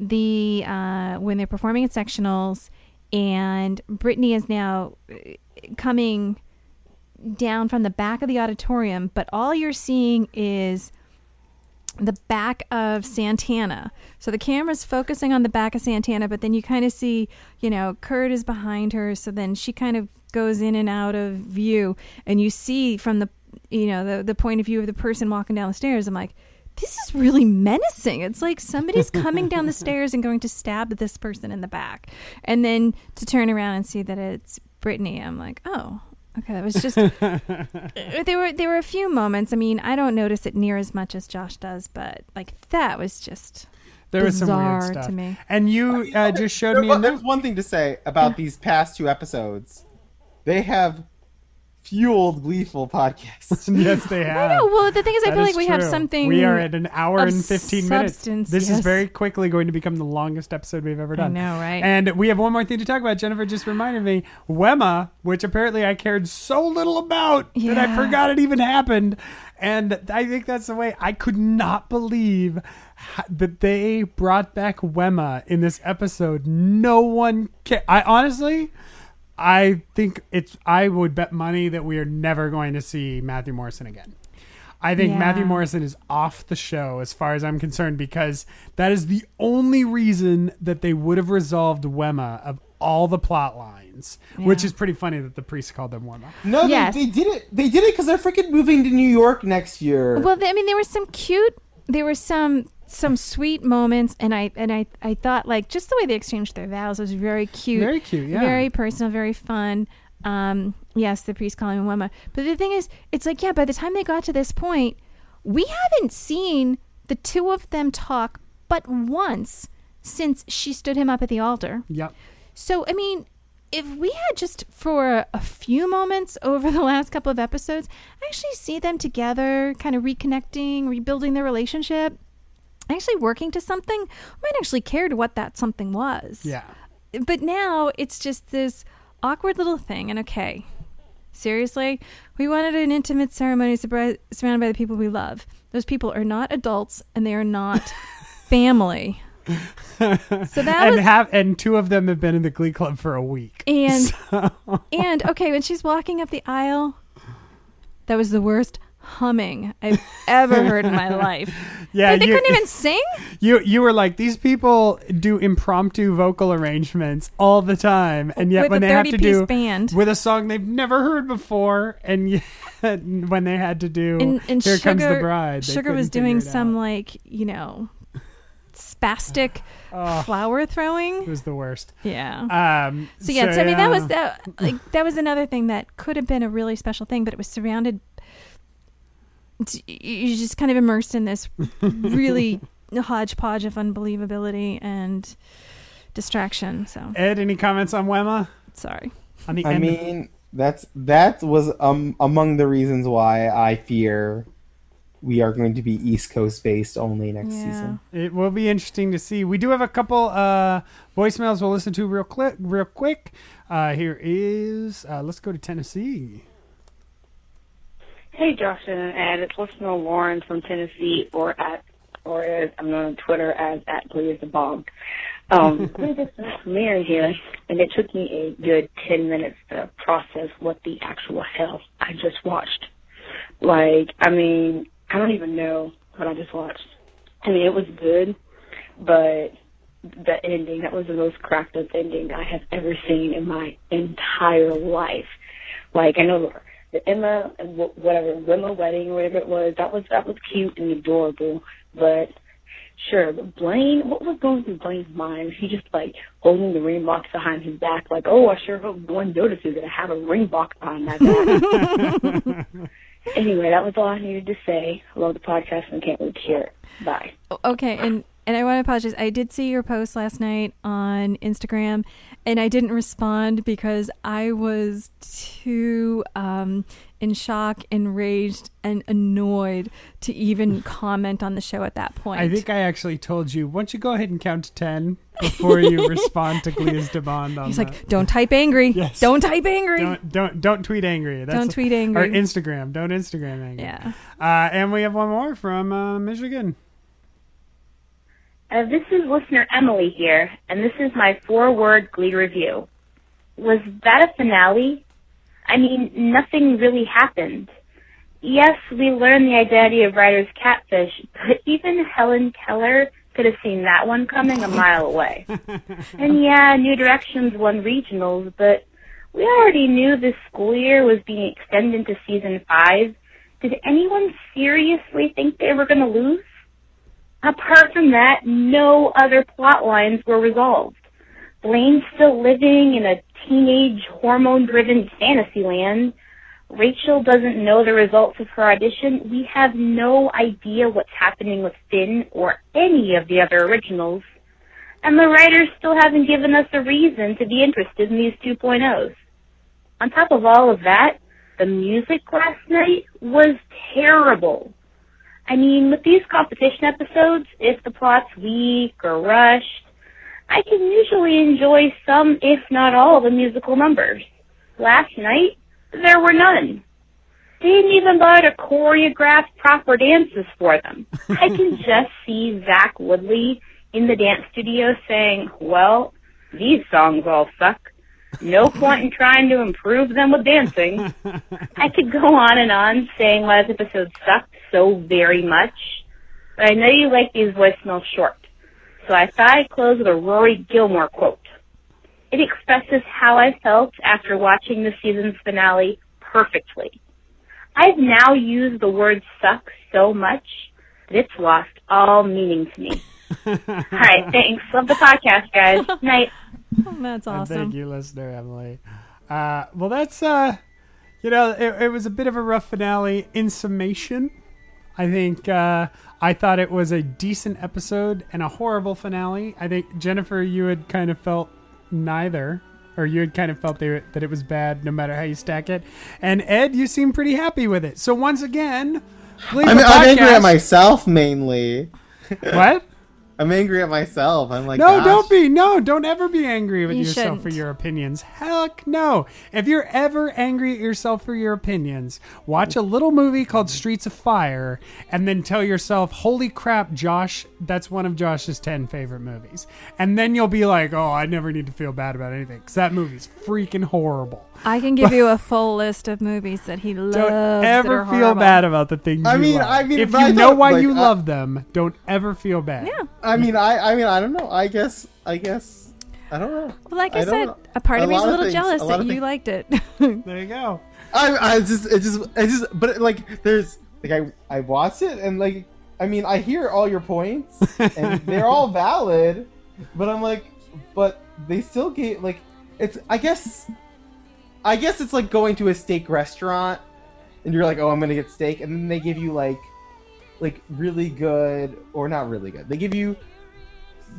the uh, when they're performing at sectionals, and Brittany is now uh, coming down from the back of the auditorium, but all you're seeing is the back of Santana. So the camera's focusing on the back of Santana, but then you kind of see, you know, Kurt is behind her. So then she kind of goes in and out of view, and you see from the, you know, the the point of view of the person walking down the stairs. I'm like, this is really menacing. It's like somebody's coming down the stairs and going to stab this person in the back, and then to turn around and see that it's Brittany. I'm like, oh. Okay, that was just there were there were a few moments. I mean, I don't notice it near as much as Josh does, but like that was just there was some weird stuff. to me. And you uh, just showed There me. wa- a there's one thing to say about these past two episodes. They have fueled gleeful podcast. yes, they have. I know. Well, the thing is, I That feel is like we have true. something. We are at an hour of and fifteen minutes. substance, This is very quickly going to become the longest episode we've ever I done. know, right? And we have one more thing to talk about. Jennifer just reminded me, Wemma, which apparently I cared so little about that I Yeah. forgot it even happened. And I think that's the way I could not believe ha- that they brought back Wemma in this episode. No one ca- I honestly I think it's I would bet money that we are never going to see Matthew Morrison again. I think Yeah. Matthew Morrison is off the show as far as I'm concerned because that is the only reason that they would have resolved Wemma of all the plot lines, which is pretty funny that the priest called them Wemma. No, Yes. they, they did it. They did it because they're freaking moving to New York next year. Well, I mean, there were some cute, there were some some sweet moments, and I and I I thought like just the way they exchanged their vows was very cute, Very cute, yeah. very personal, very fun. Um, yes, the priest calling him Wemma, but the thing is, it's like yeah, by the time they got to this point, we haven't seen the two of them talk but once since she stood him up at the altar. Yep. So, I mean, if we had just for a few moments over the last couple of episodes, actually see them together, kind of reconnecting, rebuilding their relationship, actually working to something, we might actually care to what that something was. Yeah. But now it's just this awkward little thing. And okay, seriously, we wanted an intimate ceremony surrounded by the people we love. Those people are not adults and they are not family. So that and was have and two of them have been in the Glee Club for a week. And So- and okay, when she's walking up the aisle, That was the worst humming I've ever heard in my life. Yeah, Like, they you, couldn't even sing. you you were like these people do impromptu vocal arrangements all the time, and yet With when they have to 30-piece do band. with a song they've never heard before, and yet when they had to do And, and "Here Sugar, Comes the Bride," Sugar was doing some out. like you know spastic Oh, flower throwing. it was the worst. Yeah. Um, So yeah, so, I mean that was that like that was another thing that could have been a really special thing, but it was surrounded. You're just kind of immersed in this really hodgepodge of unbelievability and distraction. So Ed, any comments on Wemma? sorry. On the I end of- mean, that's that was um among the reasons why I fear we are going to be East Coast based only next Yeah. season. It will be interesting to see. We do have a couple uh, voicemails we'll listen to real quick. Real quick. Uh, here is. Uh, let's go to Tennessee. Hey, Josh and Ed, it's listener Lauren from Tennessee, or at, or as I'm known on Twitter as at Glee is the Bomb. Um, we just premiere here, and it took me a good ten minutes to process what the actual hell I just watched. Like, I mean, I don't even know what I just watched. I mean, it was good, but the ending, that was the most cracked up ending I have ever seen in my entire life. Like, I know the Emma, wh- whatever, Emma wedding or whatever it was, that was, that was cute and adorable, but sure, but Blaine, what was going through Blaine's mind? He just like holding the ring box behind his back, like, oh, I sure hope no one notices that I have a ring box behind my back. anyway, that was all I needed to say. I love the podcast and can't wait to hear it. Bye. Okay, and and I want to apologize. I did see your post last night on Instagram, and I didn't respond because I was too um, in shock, enraged, and annoyed to even comment on the show at that point. I think I actually told you. Why don't you go ahead and count to ten before you respond to Glia's demand on He's that. like, "Don't type angry. Yes. Don't type angry." Don't don't don't tweet angry. That's Don't tweet Or angry. Instagram. Don't Instagram angry. yeah. Uh, and we have one more from uh, Michigan. Uh, this is listener Emily here, and this is my four-word Glee review. Was that a finale? I mean, nothing really happened. Yes, we learned the identity of Ryder's catfish, but even Helen Keller could have seen that one coming a mile away. and yeah, New Directions won regionals, but we already knew this school year was being extended to season five. Did anyone seriously think they were going to lose? Apart from that, no other plot lines were resolved. Blaine's still living in a teenage hormone-driven fantasy land. Rachel doesn't know the results of her audition. We have no idea what's happening with Finn or any of the other originals. And the writers still haven't given us a reason to be interested in these 2.0s. On top of all of that, the music last night was terrible. I mean, with these competition episodes, if the plot's weak or rushed, I can usually enjoy some, if not all, the musical numbers. Last night, there were none. They didn't even bother to choreograph proper dances for them. I can just see Zach Woodlee in the dance studio saying, well, these songs all suck. No point in trying to improve them with dancing. I could go on and on saying why this episode sucked so very much, but I know you like these voicemails short, so I thought I'd close with a Rory Gilmore quote. It expresses how I felt after watching the season's finale perfectly. I've now used the word suck so much that it's lost all meaning to me. all right, thanks. Love the podcast, guys. Night. That's awesome. Thank you, listener Emily. Uh, well, that's uh, you know, it, it was a bit of a rough finale. In summation, I think uh, I thought it was a decent episode and a horrible finale. I think Jennifer, you had kind of felt neither, or you had kind of felt they, that it was bad no matter how you stack it. And Ed, you seem pretty happy with it. So once again, I'm, the I'm angry at myself mainly. What? I'm angry at myself. I'm like, no, gosh. don't be. No, don't ever be angry with You yourself shouldn't. for your opinions. Heck no. If you're ever angry at yourself for your opinions, watch a little movie called Streets of Fire and then tell yourself, holy crap, Josh, that's one of Josh's 10 favorite movies. And then you'll be like, oh, I never need to feel bad about anything because that movie's freaking horrible. I can give you a full list of movies that he loves. Don't that ever are feel bad about the things I you mean- love. I mean, if but I you know why like, you I- love them, don't ever feel bad. Yeah. I mean, I, I mean, I don't know. I guess, I guess, I don't know. Well, like I, I said, know. a part A of me is a little things- jealous a that you things- liked it. There you go. I, I just, it just, it just, but like, there's, like, I, I watched it and like, I mean, I hear all your points and they're all valid, but I'm like, but they still get like, it's, I guess, I guess it's like going to a steak restaurant and you're like, oh, I'm gonna get steak, and then they give you like, like really good or not really good. They give you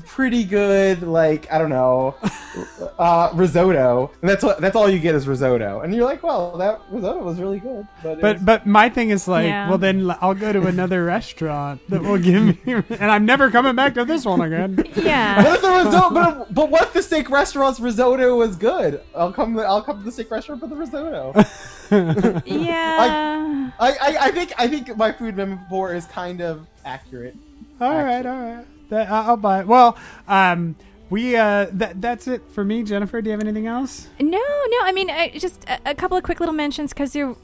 pretty good, like I don't know, uh, risotto, and that's what that's all you get is risotto, and you're like, well, that risotto was really good, but But was- but my thing is like, Yeah. well then I'll go to another restaurant that will give me, and I'm never coming back to this one again. yeah. What if the risotto? But, but what if the steak restaurant's risotto was good? I'll come. I'll come to the steak restaurant for the risotto. Yeah. I, I, I think I think my food metaphor is kind of accurate. all right, all right, that, I'll buy it. Well, um, we uh, that that's it for me. Jennifer, do you have anything else? No, no. I mean, I, just a, a couple of quick little mentions because you're,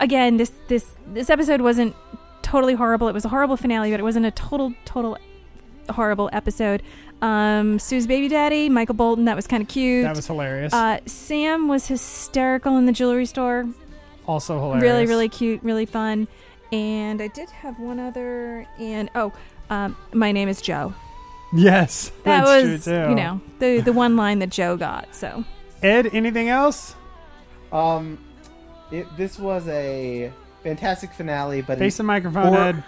again, this this this episode wasn't totally horrible. It was a horrible finale, but it wasn't a total total horrible episode. Um, Sue's baby daddy, Michael Bolton, that was kind of cute. That was hilarious. uh, Sam was hysterical in the jewelry store. also hilarious. Really, really cute, really fun. And I did have one other. And oh, um, my name is Joe. Yes, That that's was, true too. you know, the the one line that Joe got. So Ed. Anything else? Um, it, this was a fantastic finale, but Face the microphone, Or- Ed.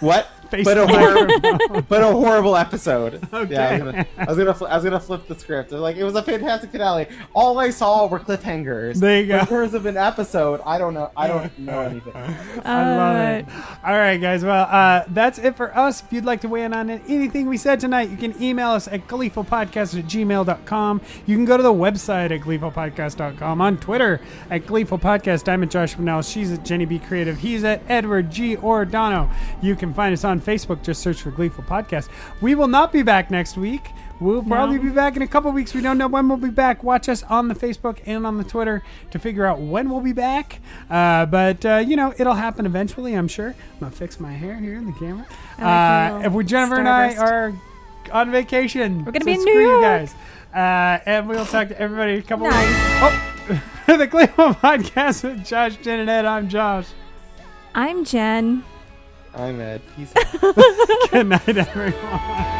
what? Face but a horrible, but a horrible episode. Okay. Yeah, I was gonna, I was gonna, fl- I was gonna flip the script. Like it was a fantastic finale. All I saw were cliffhangers. There you But go. In terms of an episode, I don't know. I don't know anything. I love Uh, it. All right, guys. Well, uh, that's it for us. If you'd like to weigh in on anything we said tonight, you can email us at gleefulpodcast at gmail.com. You can go to the website at gleefulpodcast.com. On Twitter at gleefulpodcast. I'm at Josh Manel. She's at Jenny B. Creative. He's at Edward G. Ordano. You can find us on Facebook. Just search for Gleeful Podcast. We will not be back next week. We'll probably No. be back in a couple weeks. We don't know when we'll be back. Watch us on the Facebook and on the Twitter to figure out when we'll be back. Uh, but uh, you know, it'll happen eventually. I'm sure. I'm gonna fix my hair here in the camera. I like your uh, if we Jennifer and I are on vacation, We're gonna so be in screw New you York. guys. Uh, and we'll talk to everybody in a couple Nice. weeks. Oh, the Gleeful Podcast with Josh, Jen, and Ed. I'm Josh. I'm Jen. I'm Ed. Peace. Good night, everyone.